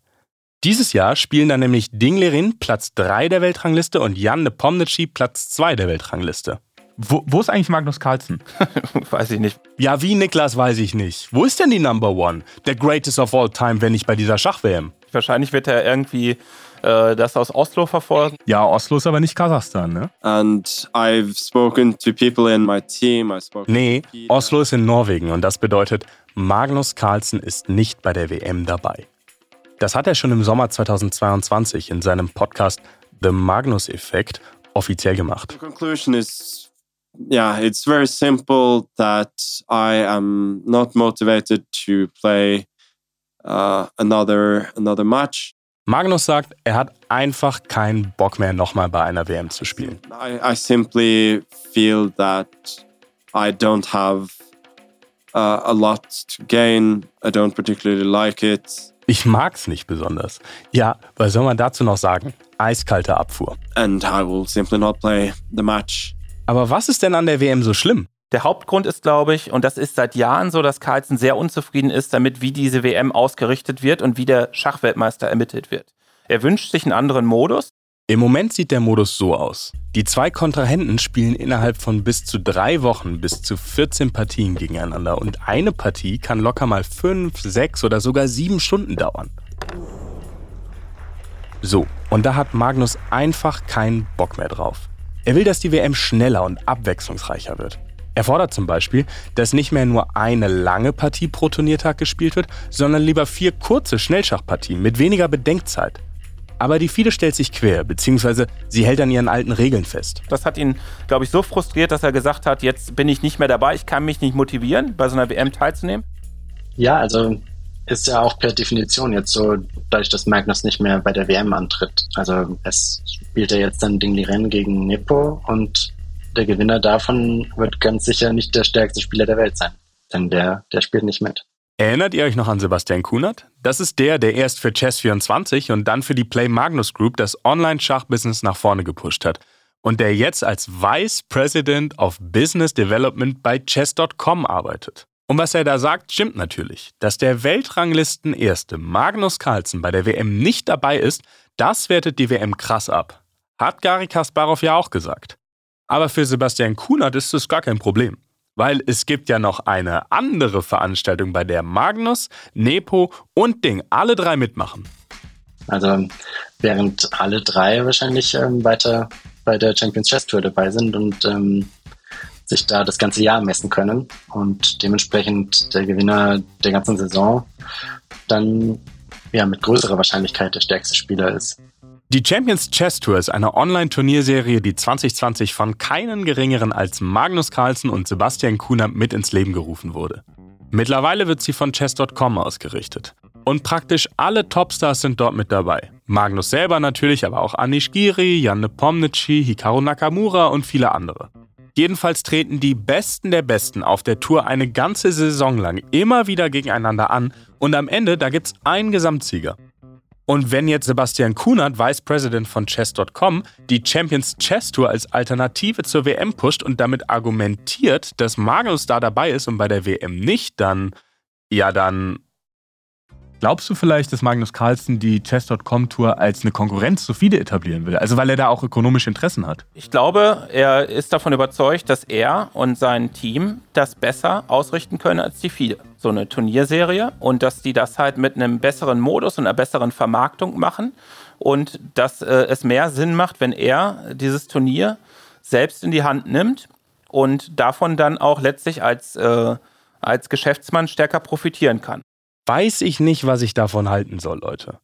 Dieses Jahr spielen dann nämlich Dinglerin Platz 3 der Weltrangliste und Jan Nepomniachtchi Platz 2 der Weltrangliste. Wo, wo ist eigentlich Magnus Carlsen? weiß ich nicht. Ja, wie Niklas weiß ich nicht. Wo ist denn die Number One? Der Greatest of All Time, wenn nicht bei dieser Schach-WM? Wahrscheinlich wird er irgendwie äh, das aus Oslo verfolgen. Ja, Oslo ist aber nicht Kasachstan, ne? And I've spoken to people in my team. I spoke Nee, Oslo ist in Norwegen und das bedeutet, Magnus Carlsen ist nicht bei der WM dabei. Das hat er schon im Sommer 2022 in seinem Podcast The Magnus Effect offiziell gemacht. The conclusion is yeah, it's very simple that I am not motivated to play uh, another another match. Magnus sagt, er hat einfach keinen Bock mehr, nochmal bei einer WM zu spielen. I, I simply feel that I don't have uh, a lot to gain. I don't particularly like it. Ich mag's nicht besonders. Ja, was soll man dazu noch sagen? Eiskalte Abfuhr. And I will simply not play the match. Aber was ist denn an der WM so schlimm? Der Hauptgrund ist, glaube ich, und das ist seit Jahren so, dass Carlsen sehr unzufrieden ist damit, wie diese WM ausgerichtet wird und wie der Schachweltmeister ermittelt wird. Er wünscht sich einen anderen Modus. Im Moment sieht der Modus so aus. Die zwei Kontrahenten spielen innerhalb von bis zu drei Wochen bis zu 14 Partien gegeneinander und eine Partie kann locker mal fünf, sechs oder sogar sieben Stunden dauern. So, und da hat Magnus einfach keinen Bock mehr drauf. Er will, dass die WM schneller und abwechslungsreicher wird. Er fordert zum Beispiel, dass nicht mehr nur eine lange Partie pro Turniertag gespielt wird, sondern lieber vier kurze Schnellschachpartien mit weniger Bedenkzeit. Aber die FIDE stellt sich quer, beziehungsweise sie hält an ihren alten Regeln fest. Das hat ihn, glaube ich, so frustriert, dass er gesagt hat, jetzt bin ich nicht mehr dabei, ich kann mich nicht motivieren, bei so einer WM teilzunehmen. Ja, also ist ja auch per Definition jetzt so, dadurch, dass Magnus nicht mehr bei der WM antritt. Also es spielt er jetzt dann Ding Liren gegen Nepo und der Gewinner davon wird ganz sicher nicht der stärkste Spieler der Welt sein. Denn der, der spielt nicht mit. Erinnert ihr euch noch an Sebastian Kunert? Das ist der, der erst für Chess24 und dann für die Play Magnus Group das Online-Schachbusiness nach vorne gepusht hat. Und der jetzt als Vice President of Business Development bei Chess.com arbeitet. Und was er da sagt, stimmt natürlich. Dass der Weltranglisten-Erste Magnus Carlsen bei der WM nicht dabei ist, das wertet die WM krass ab. Hat Gary Kasparov ja auch gesagt. Aber für Sebastian Kunert ist es gar kein Problem. Weil es gibt ja noch eine andere Veranstaltung, bei der Magnus, Nepo und Ding alle drei mitmachen. Also während alle drei wahrscheinlich ähm, weiter bei der Champions Chess Tour dabei sind und ähm, sich da das ganze Jahr messen können und dementsprechend der Gewinner der ganzen Saison dann ja mit größerer Wahrscheinlichkeit der stärkste Spieler ist. Die Champions Chess Tour ist eine Online-Turnierserie, die 2020 von keinen geringeren als Magnus Carlsen und Sebastian Kunert mit ins Leben gerufen wurde. Mittlerweile wird sie von chess.com ausgerichtet. Und praktisch alle Topstars sind dort mit dabei. Magnus selber natürlich, aber auch Anish Giri, Jan Nepomniachtchi, Hikaru Nakamura und viele andere. Jedenfalls treten die Besten der Besten auf der Tour eine ganze Saison lang immer wieder gegeneinander an und am Ende, da gibt's einen Gesamtsieger. Und wenn jetzt Sebastian Kunert, Vice President von Chess.com, die Champions Chess Tour als Alternative zur WM pusht und damit argumentiert, dass Magnus da dabei ist und bei der WM nicht, dann, ja, dann Glaubst du vielleicht, dass Magnus Carlsen die Chess.com Tour als eine Konkurrenz zu FIDE etablieren will? Also weil er da auch ökonomische Interessen hat? Ich glaube, er ist davon überzeugt, dass er und sein Team das besser ausrichten können als die FIDE. So eine Turnierserie und dass die das halt mit einem besseren Modus und einer besseren Vermarktung machen und dass äh, es mehr Sinn macht, wenn er dieses Turnier selbst in die Hand nimmt und davon dann auch letztlich als, äh, als Geschäftsmann stärker profitieren kann weiß ich nicht, was ich davon halten soll, Leute.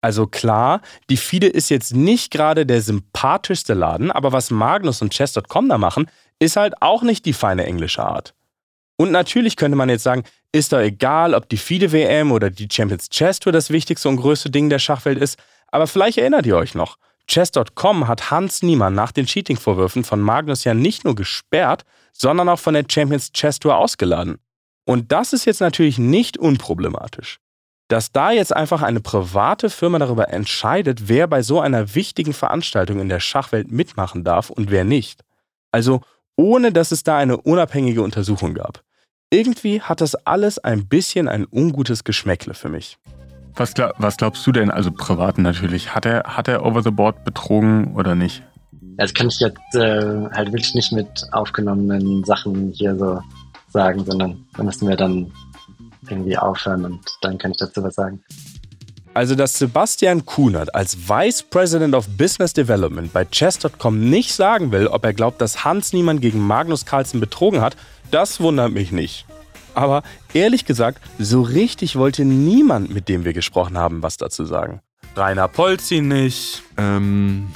Also klar, die FIDE ist jetzt nicht gerade der sympathischste Laden, aber was Magnus und Chess.com da machen, ist halt auch nicht die feine englische Art. Und natürlich könnte man jetzt sagen, ist doch egal, ob die FIDE WM oder die Champions Chess Tour das wichtigste und größte Ding der Schachwelt ist, aber vielleicht erinnert ihr euch noch. Chess.com hat Hans Niemann nach den Cheating-Vorwürfen von Magnus ja nicht nur gesperrt, sondern auch von der Champions Chess Tour ausgeladen. Und das ist jetzt natürlich nicht unproblematisch. Dass da jetzt einfach eine private Firma darüber entscheidet, wer bei so einer wichtigen Veranstaltung in der Schachwelt mitmachen darf und wer nicht. Also ohne dass es da eine unabhängige Untersuchung gab. Irgendwie hat das alles ein bisschen ein ungutes Geschmäckle für mich. Was, glaub, was glaubst du denn, also privat natürlich, hat er, hat er over the board betrogen oder nicht? Das kann ich jetzt äh, halt wirklich nicht mit aufgenommenen Sachen hier so sagen, sondern da müssen wir dann irgendwie aufhören und dann kann ich dazu was sagen. Also, dass Sebastian Kunert als Vice President of Business Development bei Chess.com nicht sagen will, ob er glaubt, dass Hans Niemann gegen Magnus Carlsen betrogen hat, das wundert mich nicht. Aber ehrlich gesagt, so richtig wollte niemand, mit dem wir gesprochen haben, was dazu sagen. Rainer Polzi nicht. Ähm,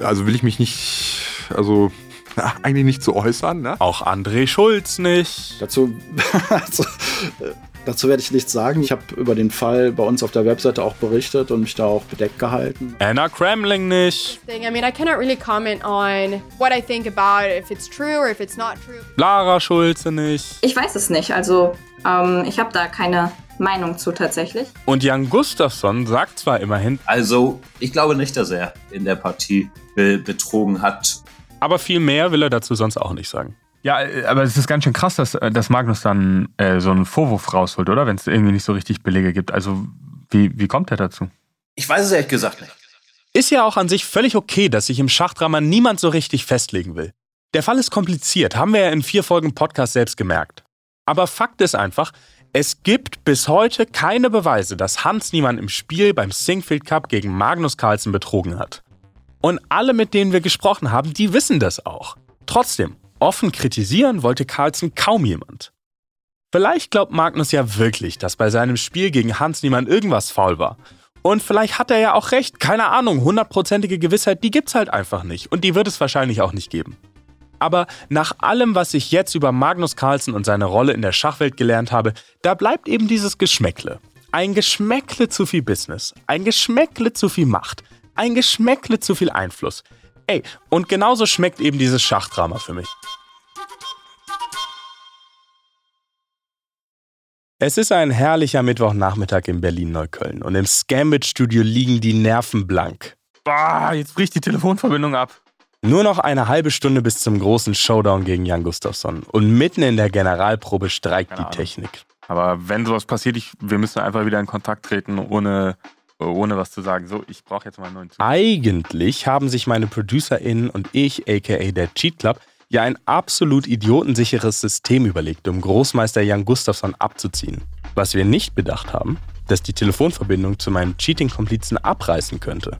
also will ich mich nicht, also eigentlich nicht zu äußern. Ne? Auch André Schulz nicht. Dazu, also, dazu werde ich nichts sagen. Ich habe über den Fall bei uns auf der Webseite auch berichtet und mich da auch bedeckt gehalten. Anna Kremling nicht. I mean, I cannot really comment on what I think about if it's true or if it's not true. Lara Schulze nicht. Ich weiß es nicht. Also, ähm, ich habe da keine Meinung zu tatsächlich. Und Jan Gustafsson sagt zwar immerhin. Also, ich glaube nicht, dass er in der Partie betrogen hat aber viel mehr will er dazu sonst auch nicht sagen. Ja, äh, aber es ist ganz schön krass, dass, äh, dass Magnus dann äh, so einen Vorwurf rausholt, oder? Wenn es irgendwie nicht so richtig Belege gibt. Also, wie, wie kommt er dazu? Ich weiß es ehrlich gesagt nicht. Ist ja auch an sich völlig okay, dass sich im Schachdrama niemand so richtig festlegen will. Der Fall ist kompliziert, haben wir ja in vier Folgen Podcast selbst gemerkt. Aber Fakt ist einfach, es gibt bis heute keine Beweise, dass Hans Niemann im Spiel beim Singfield Cup gegen Magnus Carlsen betrogen hat. Und alle, mit denen wir gesprochen haben, die wissen das auch. Trotzdem, offen kritisieren wollte Carlsen kaum jemand. Vielleicht glaubt Magnus ja wirklich, dass bei seinem Spiel gegen Hans niemand irgendwas faul war. Und vielleicht hat er ja auch recht, keine Ahnung, hundertprozentige Gewissheit, die gibt's halt einfach nicht. Und die wird es wahrscheinlich auch nicht geben. Aber nach allem, was ich jetzt über Magnus Carlsen und seine Rolle in der Schachwelt gelernt habe, da bleibt eben dieses Geschmäckle. Ein Geschmäckle zu viel Business, ein Geschmäckle zu viel Macht, ein Geschmäckle zu viel Einfluss. Ey, und genauso schmeckt eben dieses Schachdrama für mich. Es ist ein herrlicher Mittwochnachmittag in Berlin-Neukölln und im Scambit-Studio liegen die Nerven blank. Bah, jetzt bricht die Telefonverbindung ab. Nur noch eine halbe Stunde bis zum großen Showdown gegen Jan Gustafsson und mitten in der Generalprobe streikt die. Technik. Aber wenn sowas passiert, ich, wir müssen einfach wieder in Kontakt treten, ohne ohne was zu sagen. So, ich brauche jetzt mal einen neuen Zug. Eigentlich haben sich meine ProducerInnen und ich, aka der Cheat Club, ja ein absolut idiotensicheres System überlegt, um Großmeister Jan Gustafsson abzuziehen. Was wir nicht bedacht haben, dass die Telefonverbindung zu meinen Cheating-Komplizen abreißen könnte.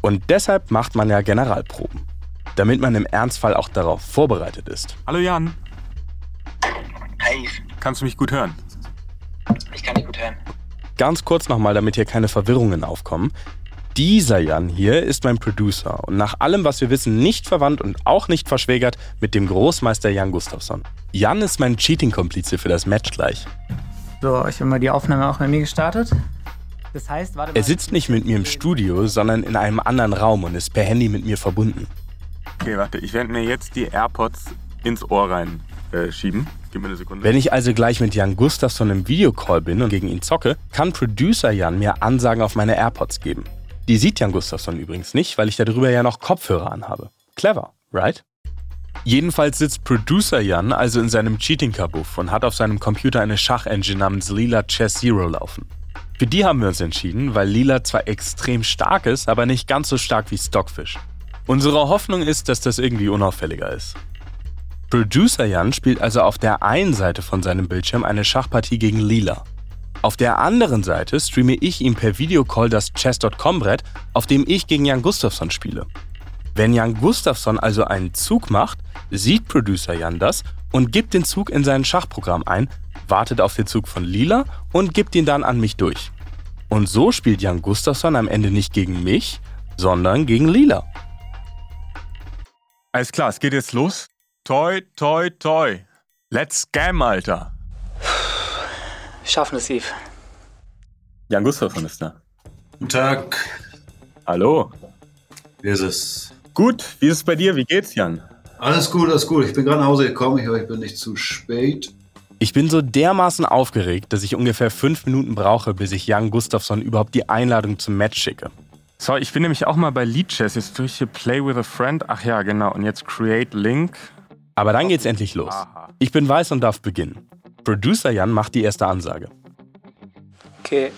Und deshalb macht man ja Generalproben. Damit man im Ernstfall auch darauf vorbereitet ist. Hallo Jan. Hey. Kannst du mich gut hören? Ich kann dich gut hören. Ganz kurz nochmal, damit hier keine Verwirrungen aufkommen. Dieser Jan hier ist mein Producer und nach allem, was wir wissen, nicht verwandt und auch nicht verschwägert mit dem Großmeister Jan Gustafsson. Jan ist mein Cheating-Komplize für das Match gleich. So, ich habe mal die Aufnahme auch bei mir gestartet. Das heißt, warte mal. Er sitzt nicht mit mir im Studio, sondern in einem anderen Raum und ist per Handy mit mir verbunden. Okay, warte, ich werde mir jetzt die AirPods ins Ohr rein äh, schieben. Gib mir eine Sekunde. Wenn ich also gleich mit Jan Gustafsson im Videocall bin und gegen ihn zocke, kann Producer Jan mir Ansagen auf meine AirPods geben. Die sieht Jan Gustafsson übrigens nicht, weil ich darüber ja noch Kopfhörer anhabe. Clever, right? Jedenfalls sitzt Producer Jan also in seinem Cheating-Kabuff und hat auf seinem Computer eine Schachengine namens Lila Chess Zero laufen. Für die haben wir uns entschieden, weil Lila zwar extrem stark ist, aber nicht ganz so stark wie Stockfish. Unsere Hoffnung ist, dass das irgendwie unauffälliger ist. Producer Jan spielt also auf der einen Seite von seinem Bildschirm eine Schachpartie gegen Lila. Auf der anderen Seite streame ich ihm per Videocall das Chess.com-Brett, auf dem ich gegen Jan Gustafsson spiele. Wenn Jan Gustafsson also einen Zug macht, sieht Producer Jan das und gibt den Zug in sein Schachprogramm ein, wartet auf den Zug von Lila und gibt ihn dann an mich durch. Und so spielt Jan Gustafsson am Ende nicht gegen mich, sondern gegen Lila. Alles klar, es geht jetzt los. Toi, toi, toi. Let's scam, Alter. Schaffen es, Eve. Jan Gustafsson ist da. Guten Tag. Hallo. Wie ist es? Gut, wie ist es bei dir? Wie geht's, Jan? Alles gut, alles gut. Ich bin gerade nach Hause gekommen. Ich hoffe, ich bin nicht zu spät. Ich bin so dermaßen aufgeregt, dass ich ungefähr fünf Minuten brauche, bis ich Jan Gustafsson überhaupt die Einladung zum Match schicke. So, ich bin nämlich auch mal bei Lead Chess. Jetzt durch hier Play with a Friend. Ach ja, genau. Und jetzt Create Link. Aber dann geht's endlich los. Ich bin weiß und darf beginnen. Producer Jan macht die erste Ansage. Okay.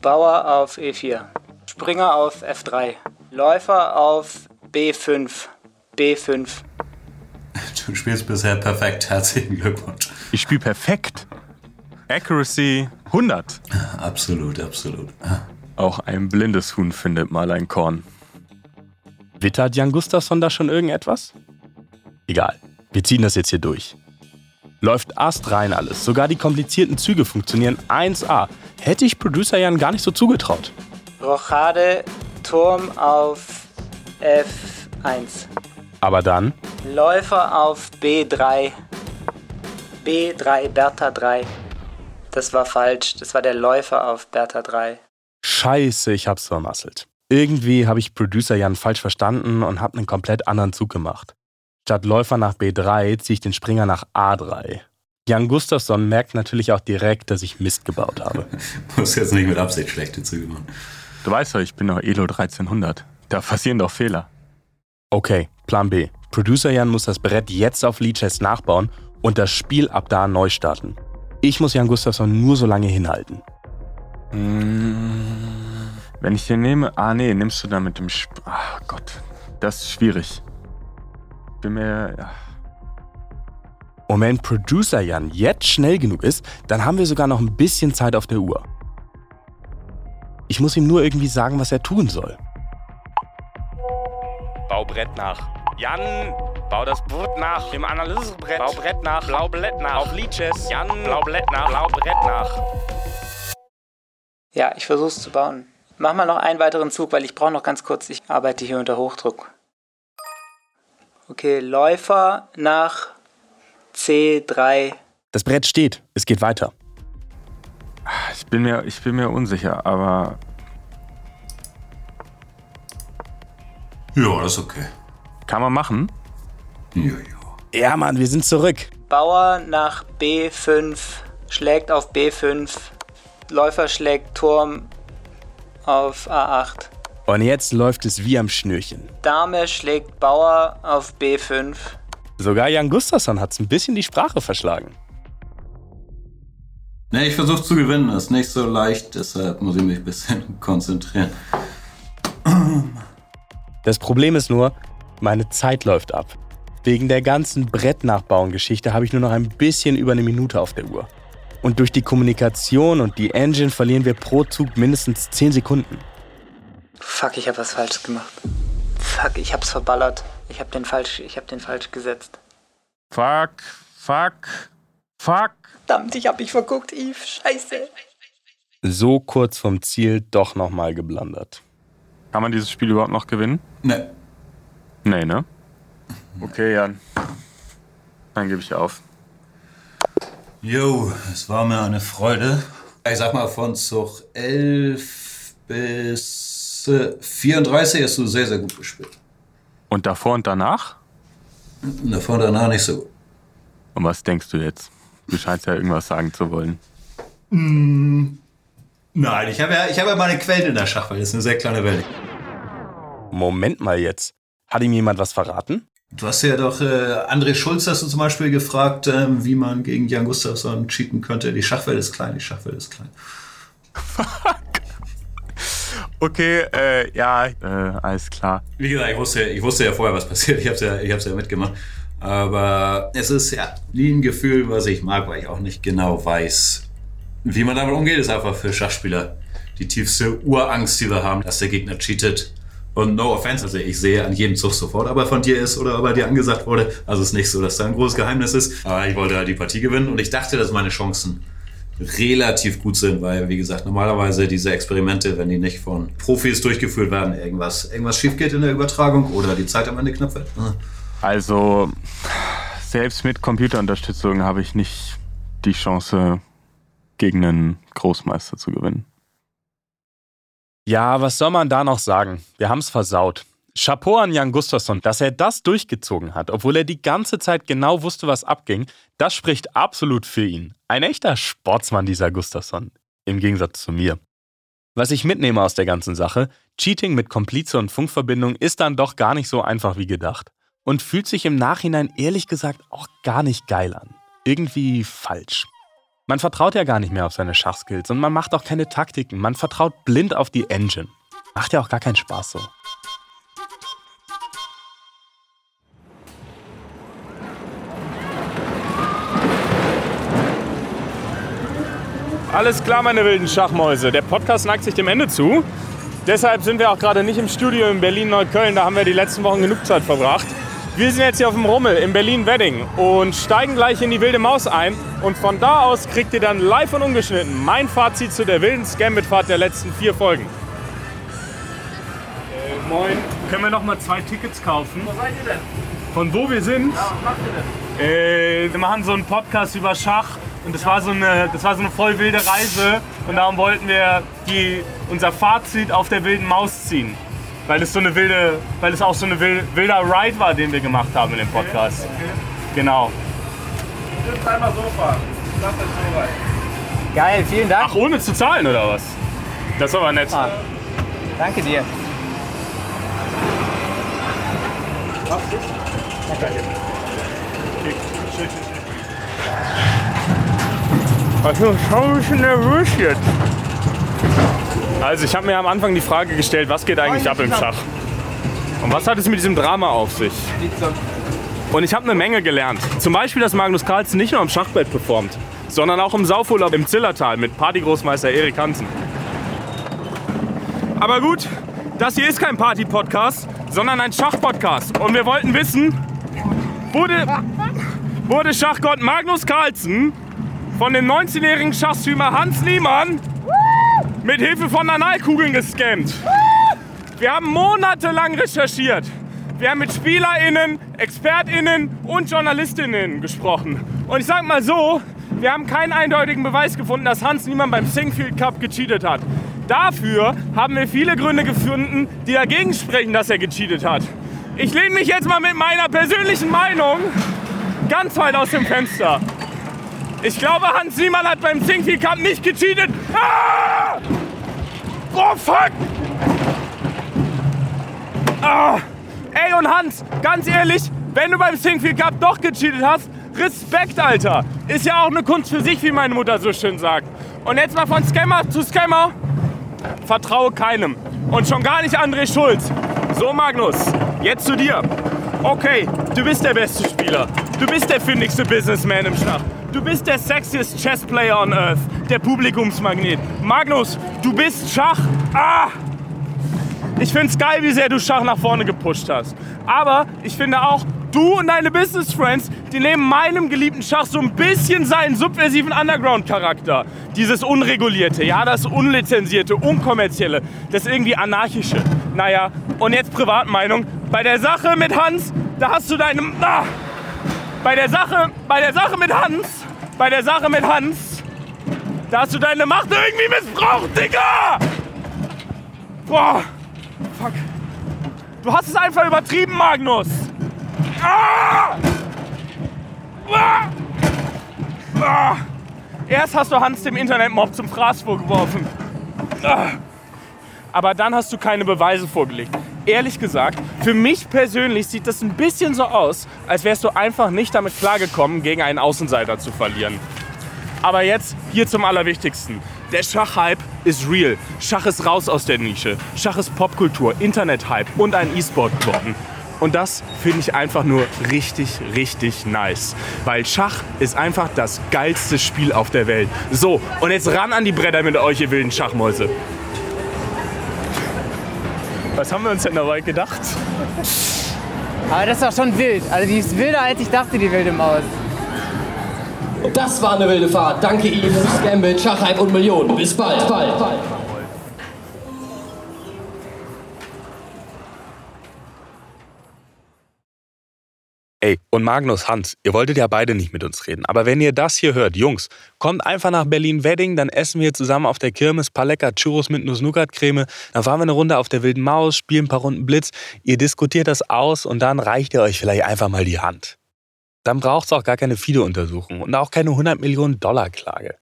Bauer auf E4. Springer auf F3. Läufer auf B5. B5. Du spielst bisher perfekt. Herzlichen Glückwunsch. Ich spiele perfekt. Accuracy 100. Absolut, absolut. Auch ein blindes Huhn findet mal ein Korn. Wittert Jan Gustafsson da schon irgendetwas? Egal, wir ziehen das jetzt hier durch. Läuft astrein alles, sogar die komplizierten Züge funktionieren 1A. Hätte ich Producer Jan gar nicht so zugetraut. Rochade, Turm auf F1. Aber dann, Läufer auf B3. B3, Bertha 3. Das war falsch. Das war der Läufer auf Bertha 3. scheiße, ich hab's vermasselt. Irgendwie habe ich Producer Jan falsch verstanden und habe einen komplett anderen Zug gemacht. Statt Läufer nach B3 ziehe ich den Springer nach A3. Jan Gustafsson merkt natürlich auch direkt, dass ich Mist gebaut habe. Du musst jetzt nicht mit Absicht schlechte Züge machen. Du weißt doch, ich bin doch Elo 1300. Da passieren doch Fehler. Okay, Plan B. Producer Jan muss das Brett jetzt auf Leadchess nachbauen und das Spiel ab da neu starten. Ich muss Jan Gustafsson nur so lange hinhalten. Mm, Wenn ich den nehme. Ah, nee, nimmst du da mit dem. Sp Ach Gott, das ist schwierig. Bin mir. Ja. Und wenn Producer Jan jetzt schnell genug ist, dann haben wir sogar noch ein bisschen Zeit auf der Uhr. Ich muss ihm nur irgendwie sagen, was er tun soll. Bau Brett nach. Jan, bau das Brett nach. Dem Analysebrett. Bau Brett nach. Blau Brett nach. Auf Leadchess. Jan, blau Brett nach. Blau Brett nach. Ja, ich versuch's zu bauen. Mach mal noch einen weiteren Zug, weil ich brauche noch ganz kurz. Ich arbeite hier unter Hochdruck. Okay, Läufer nach C3. Das Brett steht. Es geht weiter. Ich bin mir, ich bin mir unsicher, aber. Ja, das ist okay. Kann man machen? Ja, ja. Ja, Mann, wir sind zurück. Bauer nach B5 schlägt auf B5. Läufer schlägt Turm auf A8. Und jetzt läuft es wie am Schnürchen. Dame schlägt Bauer auf B5. Sogar Jan Gustafsson hat's ein bisschen die Sprache verschlagen. Ne, ich versuche zu gewinnen. Das ist nicht so leicht, deshalb muss ich mich ein bisschen konzentrieren. Das Problem ist nur, meine Zeit läuft ab. Wegen der ganzen Brettnachbauen-Geschichte habe ich nur noch ein bisschen über eine Minute auf der Uhr. Und durch die Kommunikation und die Engine verlieren wir pro Zug mindestens 10 Sekunden. Fuck, ich habe was falsch gemacht. Fuck, ich hab's verballert. Ich hab den falsch, ich hab den falsch gesetzt. Fuck, fuck, fuck. Verdammt, ich hab mich verguckt, Eve. Scheiße. So kurz vom Ziel doch nochmal geblandert. Kann man dieses Spiel überhaupt noch gewinnen? Nee. Nee, ne? Okay, Jan. Dann gebe ich auf. Jo, es war mir eine Freude. Ich sag mal, von Zug 11 bis äh, 34 hast du sehr, sehr gut gespielt. Und davor und danach? Davor und danach nicht so gut. Und was denkst du jetzt? Du scheinst ja irgendwas sagen zu wollen. Mm, nein, ich habe ja, ich hab ja meine Quellen in der Schachwelt. Das ist eine sehr kleine Welt. Moment mal jetzt. Hat ihm jemand was verraten? Du hast ja doch äh, André Schulz hast du zum Beispiel gefragt, ähm, wie man gegen Jan Gustafsson cheaten könnte. Die Schachwelt ist klein, die Schachwelt ist klein. Okay, äh, ja, äh, alles klar. Wie gesagt, ich wusste, ich wusste ja vorher, was passiert. Ich hab's ja, ich hab's ja mitgemacht. Aber es ist ja nie ein Gefühl, was ich mag, weil ich auch nicht genau weiß, wie man damit umgeht. Ist einfach für Schachspieler die tiefste Urangst, die wir haben, dass der Gegner cheatet. Und no offense, also ich sehe an jedem Zug sofort, ob er von dir ist oder ob er dir angesagt wurde. Also es ist nicht so, dass da ein großes Geheimnis ist. Aber ich wollte halt die Partie gewinnen und ich dachte, dass meine Chancen relativ gut sind, weil, wie gesagt, normalerweise diese Experimente, wenn die nicht von Profis durchgeführt werden, irgendwas, irgendwas schief geht in der Übertragung oder die Zeit am Ende knapp wird. Also, selbst mit Computerunterstützung habe ich nicht die Chance, gegen einen Großmeister zu gewinnen. Ja, was soll man da noch sagen? Wir haben es versaut. Chapeau an Jan Gustafsson, dass er das durchgezogen hat, obwohl er die ganze Zeit genau wusste, was abging. Das spricht absolut für ihn. Ein echter Sportsmann, dieser Gustafsson. Im Gegensatz zu mir. Was ich mitnehme aus der ganzen Sache, Cheating mit Komplize und Funkverbindung ist dann doch gar nicht so einfach wie gedacht. Und fühlt sich im Nachhinein ehrlich gesagt auch gar nicht geil an. Irgendwie falsch. Man vertraut ja gar nicht mehr auf seine Schachskills und man macht auch keine Taktiken. Man vertraut blind auf die Engine. Macht ja auch gar keinen Spaß so. Alles klar, meine wilden Schachmäuse. Der Podcast neigt sich dem Ende zu. Deshalb sind wir auch gerade nicht im Studio in Berlin-Neukölln. Da haben wir die letzten Wochen genug Zeit verbracht. Wir sind jetzt hier auf dem Rummel in Berlin-Wedding und steigen gleich in die wilde Maus ein. Und von da aus kriegt ihr dann live und ungeschnitten mein Fazit zu der wilden Scambit-Fahrt der letzten vier Folgen. Äh, moin. Können wir noch mal zwei Tickets kaufen? Wo seid ihr denn? Von wo wir sind? Ja, was macht ihr denn? Äh, wir machen so einen Podcast über Schach und das war so eine, das war so eine voll wilde Reise und darum wollten wir die, unser Fazit auf der wilden Maus ziehen. Weil es so eine wilde, weil es auch so ein wil- wilder Ride war, den wir gemacht haben in dem Podcast. Genau. Stimmt einmal so fahren. Das ist so weit. Geil, vielen Dank. Ach, ohne zu zahlen oder was? Das ist aber nett. Danke dir. Also, ich bin ein bisschen nervös jetzt. Also, ich habe mir am Anfang die Frage gestellt, was geht eigentlich ab im Schach? Und was hat es mit diesem Drama auf sich? Und ich habe eine Menge gelernt. Zum Beispiel, dass Magnus Carlsen nicht nur am Schachbrett performt, sondern auch im Saufurlaub im Zillertal mit Partygroßmeister Erik Hansen. Aber gut, das hier ist kein Party-Podcast, sondern ein Schach-Podcast. Und wir wollten wissen, wurde, wurde Schachgott Magnus Carlsen von dem 19-jährigen Schachstreamer Hans Niemann mit Hilfe von Analkugeln gescammt. Wir haben monatelang recherchiert. Wir haben mit SpielerInnen, ExpertInnen und JournalistInnen gesprochen. Und ich sag mal so, wir haben keinen eindeutigen Beweis gefunden, dass Hans Niemann beim Singfield Cup gecheatet hat. Dafür haben wir viele Gründe gefunden, die dagegen sprechen, dass er gecheatet hat. Ich lehne mich jetzt mal mit meiner persönlichen Meinung ganz weit aus dem Fenster. Ich glaube, Hans Niemann hat beim Singfield Cup nicht gecheatet. Ah! Oh, fuck! Ah! Ey, und Hans, ganz ehrlich, wenn du beim Singfield Cup doch gecheatet hast, Respekt, Alter. Ist ja auch eine Kunst für sich, wie meine Mutter so schön sagt. Und jetzt mal von Scammer zu Scammer. Vertraue keinem. Und schon gar nicht André Schulz. So, Magnus, jetzt zu dir. Okay, du bist der beste Spieler. Du bist der findigste Businessman im Schach. Du bist der sexiest Chessplayer on Earth. Der Publikumsmagnet. Magnus, du bist Schach. Ah! Ich find's geil, wie sehr du Schach nach vorne gepusht hast. Aber ich finde auch, du und deine Business Friends, die nehmen meinem geliebten Schach so ein bisschen seinen subversiven Underground-Charakter. Dieses Unregulierte, ja, das Unlizenzierte, Unkommerzielle, das irgendwie Anarchische. Naja, und jetzt Privatmeinung. Bei der Sache mit Hans, da hast du deine. Ah, bei der Sache, bei der Sache mit Hans, bei der Sache mit Hans, da hast du deine Macht irgendwie missbraucht, Digga! Boah, fuck. Du hast es einfach übertrieben, Magnus. Ah! Ah! Ah! Erst hast du Hans dem Internetmob zum Fraß vorgeworfen. Ah! Aber dann hast du keine Beweise vorgelegt. Ehrlich gesagt, für mich persönlich sieht das ein bisschen so aus, als wärst du einfach nicht damit klargekommen, gegen einen Außenseiter zu verlieren. Aber jetzt hier zum Allerwichtigsten. Der Schachhype ist real. Schach ist raus aus der Nische. Schach ist Popkultur, Internethype und ein E-Sport geworden. Und das finde ich einfach nur richtig, richtig nice. Weil Schach ist einfach das geilste Spiel auf der Welt. So, und jetzt ran an die Bretter mit euch, ihr wilden Schachmäuse. Was haben wir uns denn dabei gedacht? Aber das ist doch schon wild. Also die ist wilder, als ich dachte, die wilde Maus. Das war eine wilde Fahrt. Danke Yves, Gambit, Schachhype und Millionen. Bis bald. bald. Ey, und Magnus, Hans, ihr wolltet ja beide nicht mit uns reden. Aber wenn ihr das hier hört, Jungs, kommt einfach nach Berlin-Wedding, dann essen wir zusammen auf der Kirmes paar lecker Churros mit Nuss-Nougat-Creme. Dann fahren wir eine Runde auf der Wilden Maus, spielen ein paar Runden Blitz. Ihr diskutiert das aus und dann reicht ihr euch vielleicht einfach mal die Hand. Dann braucht es auch gar keine FIDE-Untersuchung und auch keine 100 Millionen Dollar Klage.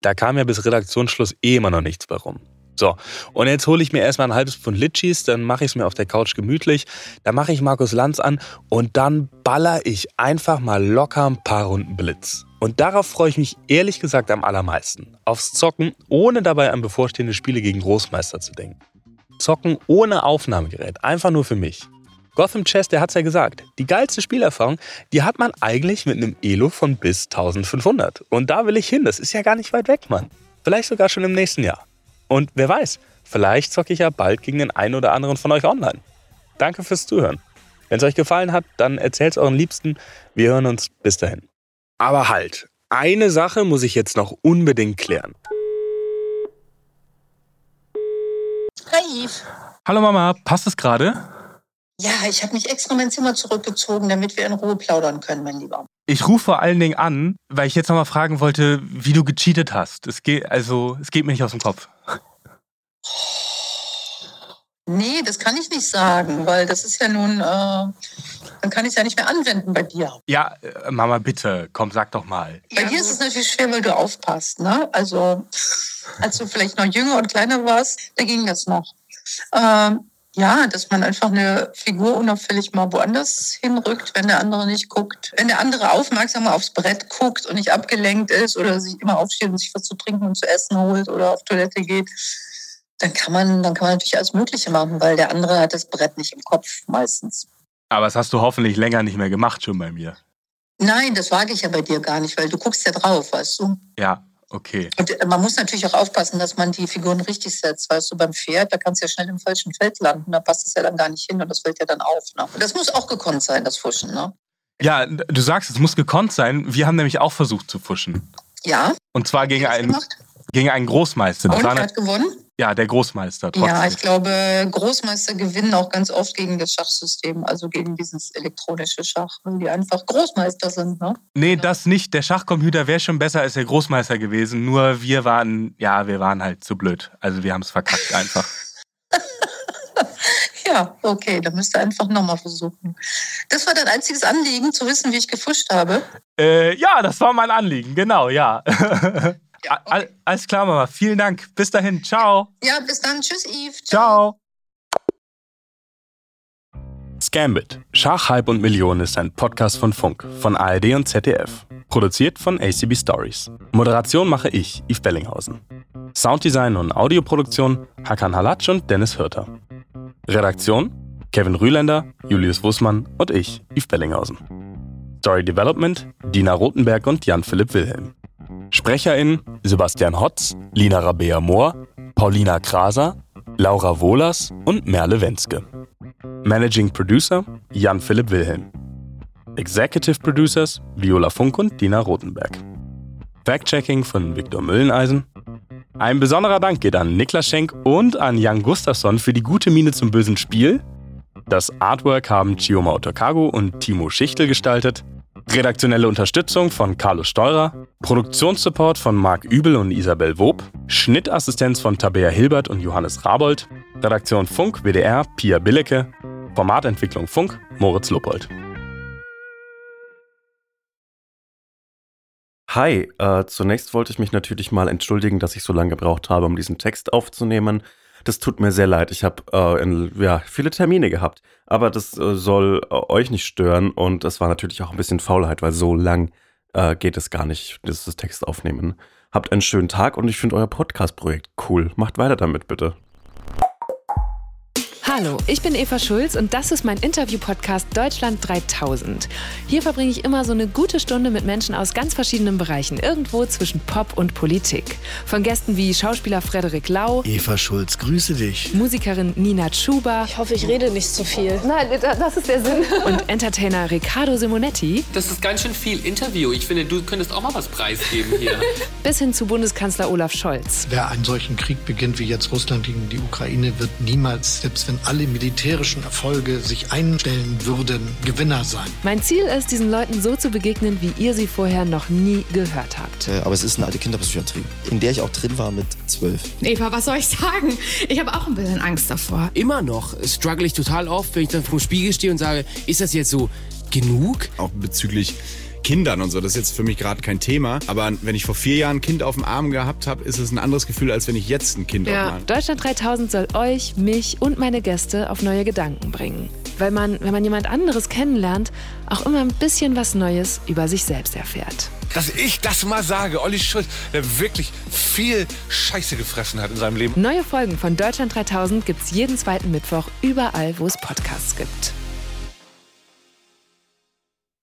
Da kam ja bis Redaktionsschluss eh immer noch nichts bei rum. So, und jetzt hole ich mir erstmal ein halbes Pfund Litchis, dann mache ich es mir auf der Couch gemütlich, dann mache ich Markus Lanz an und dann baller ich einfach mal locker ein paar Runden Blitz. Und darauf freue ich mich ehrlich gesagt am allermeisten. Aufs Zocken, ohne dabei an bevorstehende Spiele gegen Großmeister zu denken. Zocken ohne Aufnahmegerät, einfach nur für mich. Gotham Chess, der hat's ja gesagt, die geilste Spielerfahrung, die hat man eigentlich mit einem Elo von bis 1500. Und da will ich hin, das ist ja gar nicht weit weg, Mann. Vielleicht sogar schon im nächsten Jahr. Und wer weiß, vielleicht zocke ich ja bald gegen den einen oder anderen von euch online. Danke fürs Zuhören. Wenn es euch gefallen hat, dann erzählt es euren Liebsten. Wir hören uns bis dahin. Aber halt, eine Sache muss ich jetzt noch unbedingt klären. Hi Yves. Hallo Mama, passt es gerade? Ja, ich habe mich extra mein Zimmer zurückgezogen, damit wir in Ruhe plaudern können, mein Lieber. Ich rufe vor allen Dingen an, weil ich jetzt noch mal fragen wollte, wie du gecheatet hast. Es geht, also, es geht mir nicht aus dem Kopf. Nee, das kann ich nicht sagen, weil das ist ja nun, äh, dann kann ich es ja nicht mehr anwenden bei dir. Ja, äh, Mama, bitte, komm, sag doch mal. Bei dir ist es natürlich schwer, weil du aufpasst, ne? Also, als du vielleicht noch jünger und kleiner warst, da ging das noch. Ähm, ja, dass man einfach eine Figur unauffällig mal woanders hinrückt, wenn der andere nicht guckt. Wenn der andere aufmerksamer aufs Brett guckt und nicht abgelenkt ist oder sich immer aufsteht und sich was zu trinken und zu essen holt oder auf Toilette geht, dann kann man, dann kann man natürlich alles Mögliche machen, weil der andere hat das Brett nicht im Kopf meistens. Aber das hast du hoffentlich länger nicht mehr gemacht schon bei mir. Nein, das wage ich ja bei dir gar nicht, weil du guckst ja drauf, weißt du. Ja, okay. Und äh, man muss natürlich auch aufpassen, dass man die Figuren richtig setzt. Weißt du, beim Pferd, da kannst du ja schnell im falschen Feld landen. Da passt es ja dann gar nicht hin und das fällt ja dann auf. Ne? Und das muss auch gekonnt sein, das Fuschen. Ne? Ja, du sagst, es muss gekonnt sein. Wir haben nämlich auch versucht zu fuschen. Ja. Und zwar gegen einen, gegen einen Großmeister. Und Das war wer eine- hat gewonnen? Ja, der Großmeister. Trotzdem. Ja, ich glaube, Großmeister gewinnen auch ganz oft gegen das Schachsystem, also gegen dieses elektronische Schach, weil die einfach Großmeister sind. Ne? Nee, das nicht. Der Schachcomputer wäre schon besser als der Großmeister gewesen. Nur wir waren, ja, wir waren halt zu blöd. Also wir haben es verkackt einfach. Ja, okay, dann müsst ihr einfach nochmal versuchen. Das war dein einziges Anliegen, zu wissen, wie ich gefuscht habe. Äh, ja, das war mein Anliegen, genau, ja. All- Alles klar, Mama. Vielen Dank. Bis dahin. Ciao. Ja, bis dann. Tschüss, Yves. Ciao. Scambit. Schach, Hype und Millionen ist ein Podcast von Funk, von ARD und ZDF. Produziert von ACB Stories. Moderation mache ich, Yves Bellinghausen. Sounddesign und Audioproduktion Hakan Halatsch und Dennis Hürter. Redaktion Kevin Rühländer, Julius Wussmann und ich, Yves Bellinghausen. Story Development Dina Rothenberg und Jan-Philipp Wilhelm. SprecherInnen Sebastian Hotz, Lina Rabea Mohr, Paulina Kraser, Laura Wohlers und Merle Wenske. Managing Producer Jan-Philipp Wilhelm. Executive Producers Viola Funk und Dina Rothenberg. Fact-Checking von Viktor Mülleneisen. Ein besonderer Dank geht an Niklas Schenk und an Jan Gustafsson für die gute Miene zum bösen Spiel. Das Artwork haben Chioma Otokago und Timo Schichtel gestaltet. Redaktionelle Unterstützung von Carlos Steurer, Produktionssupport von Marc Übel und Isabel Wob, Schnittassistenz von Tabea Hilbert und Johannes Rabold, Redaktion Funk WDR Pia Billecke, Formatentwicklung Funk Moritz Luppold. Hi, äh, zunächst wollte ich mich natürlich mal entschuldigen, dass ich so lange gebraucht habe, um diesen Text aufzunehmen. Das tut mir sehr leid. Ich habe äh, ja, viele Termine gehabt, aber das äh, soll äh, euch nicht stören und es war natürlich auch ein bisschen Faulheit, weil so lang äh, geht es gar nicht, dieses Text aufnehmen. Habt einen schönen Tag und ich finde euer Podcast-Projekt cool. Macht weiter damit bitte. Hallo, ich bin Eva Schulz und das ist mein Interview-Podcast Deutschland 3000. Hier verbringe ich immer so eine gute Stunde mit Menschen aus ganz verschiedenen Bereichen, irgendwo zwischen Pop und Politik. Von Gästen wie Schauspieler Frederik Lau, Eva Schulz, grüße dich. Musikerin Nina Tschuba. Ich hoffe, ich rede nicht zu viel. Nein, das ist der Sinn. Und Entertainer Riccardo Simonetti. Das ist ganz schön viel Interview. Ich finde, du könntest auch mal was preisgeben hier. Bis hin zu Bundeskanzler Olaf Scholz. Wer einen solchen Krieg beginnt wie jetzt Russland gegen die Ukraine, wird niemals, selbst wenn alle militärischen Erfolge sich einstellen würden, Gewinner sein. Mein Ziel ist, diesen Leuten so zu begegnen, wie ihr sie vorher noch nie gehört habt. Aber es ist eine alte Kinderpsychiatrie, in der ich auch drin war mit zwölf. Eva, was soll ich sagen? Ich habe auch ein bisschen Angst davor. Immer noch struggle ich total oft, wenn ich dann vor dem Spiegel stehe und sage, ist das jetzt so genug? Auch bezüglich Kindern und so. Das ist jetzt für mich gerade kein Thema. Aber wenn ich vor vier Jahren ein Kind auf dem Arm gehabt habe, ist es ein anderes Gefühl, als wenn ich jetzt ein Kind Ja. auf dem Arm Deutschland 3000 soll euch, mich und meine Gäste auf neue Gedanken bringen. Weil man, wenn man jemand anderes kennenlernt, auch immer ein bisschen was Neues über sich selbst erfährt. Dass ich das mal sage, Olli Schulz, der wirklich viel Scheiße gefressen hat in seinem Leben. Neue Folgen von Deutschland 3000 gibt's jeden zweiten Mittwoch überall, wo es Podcasts gibt.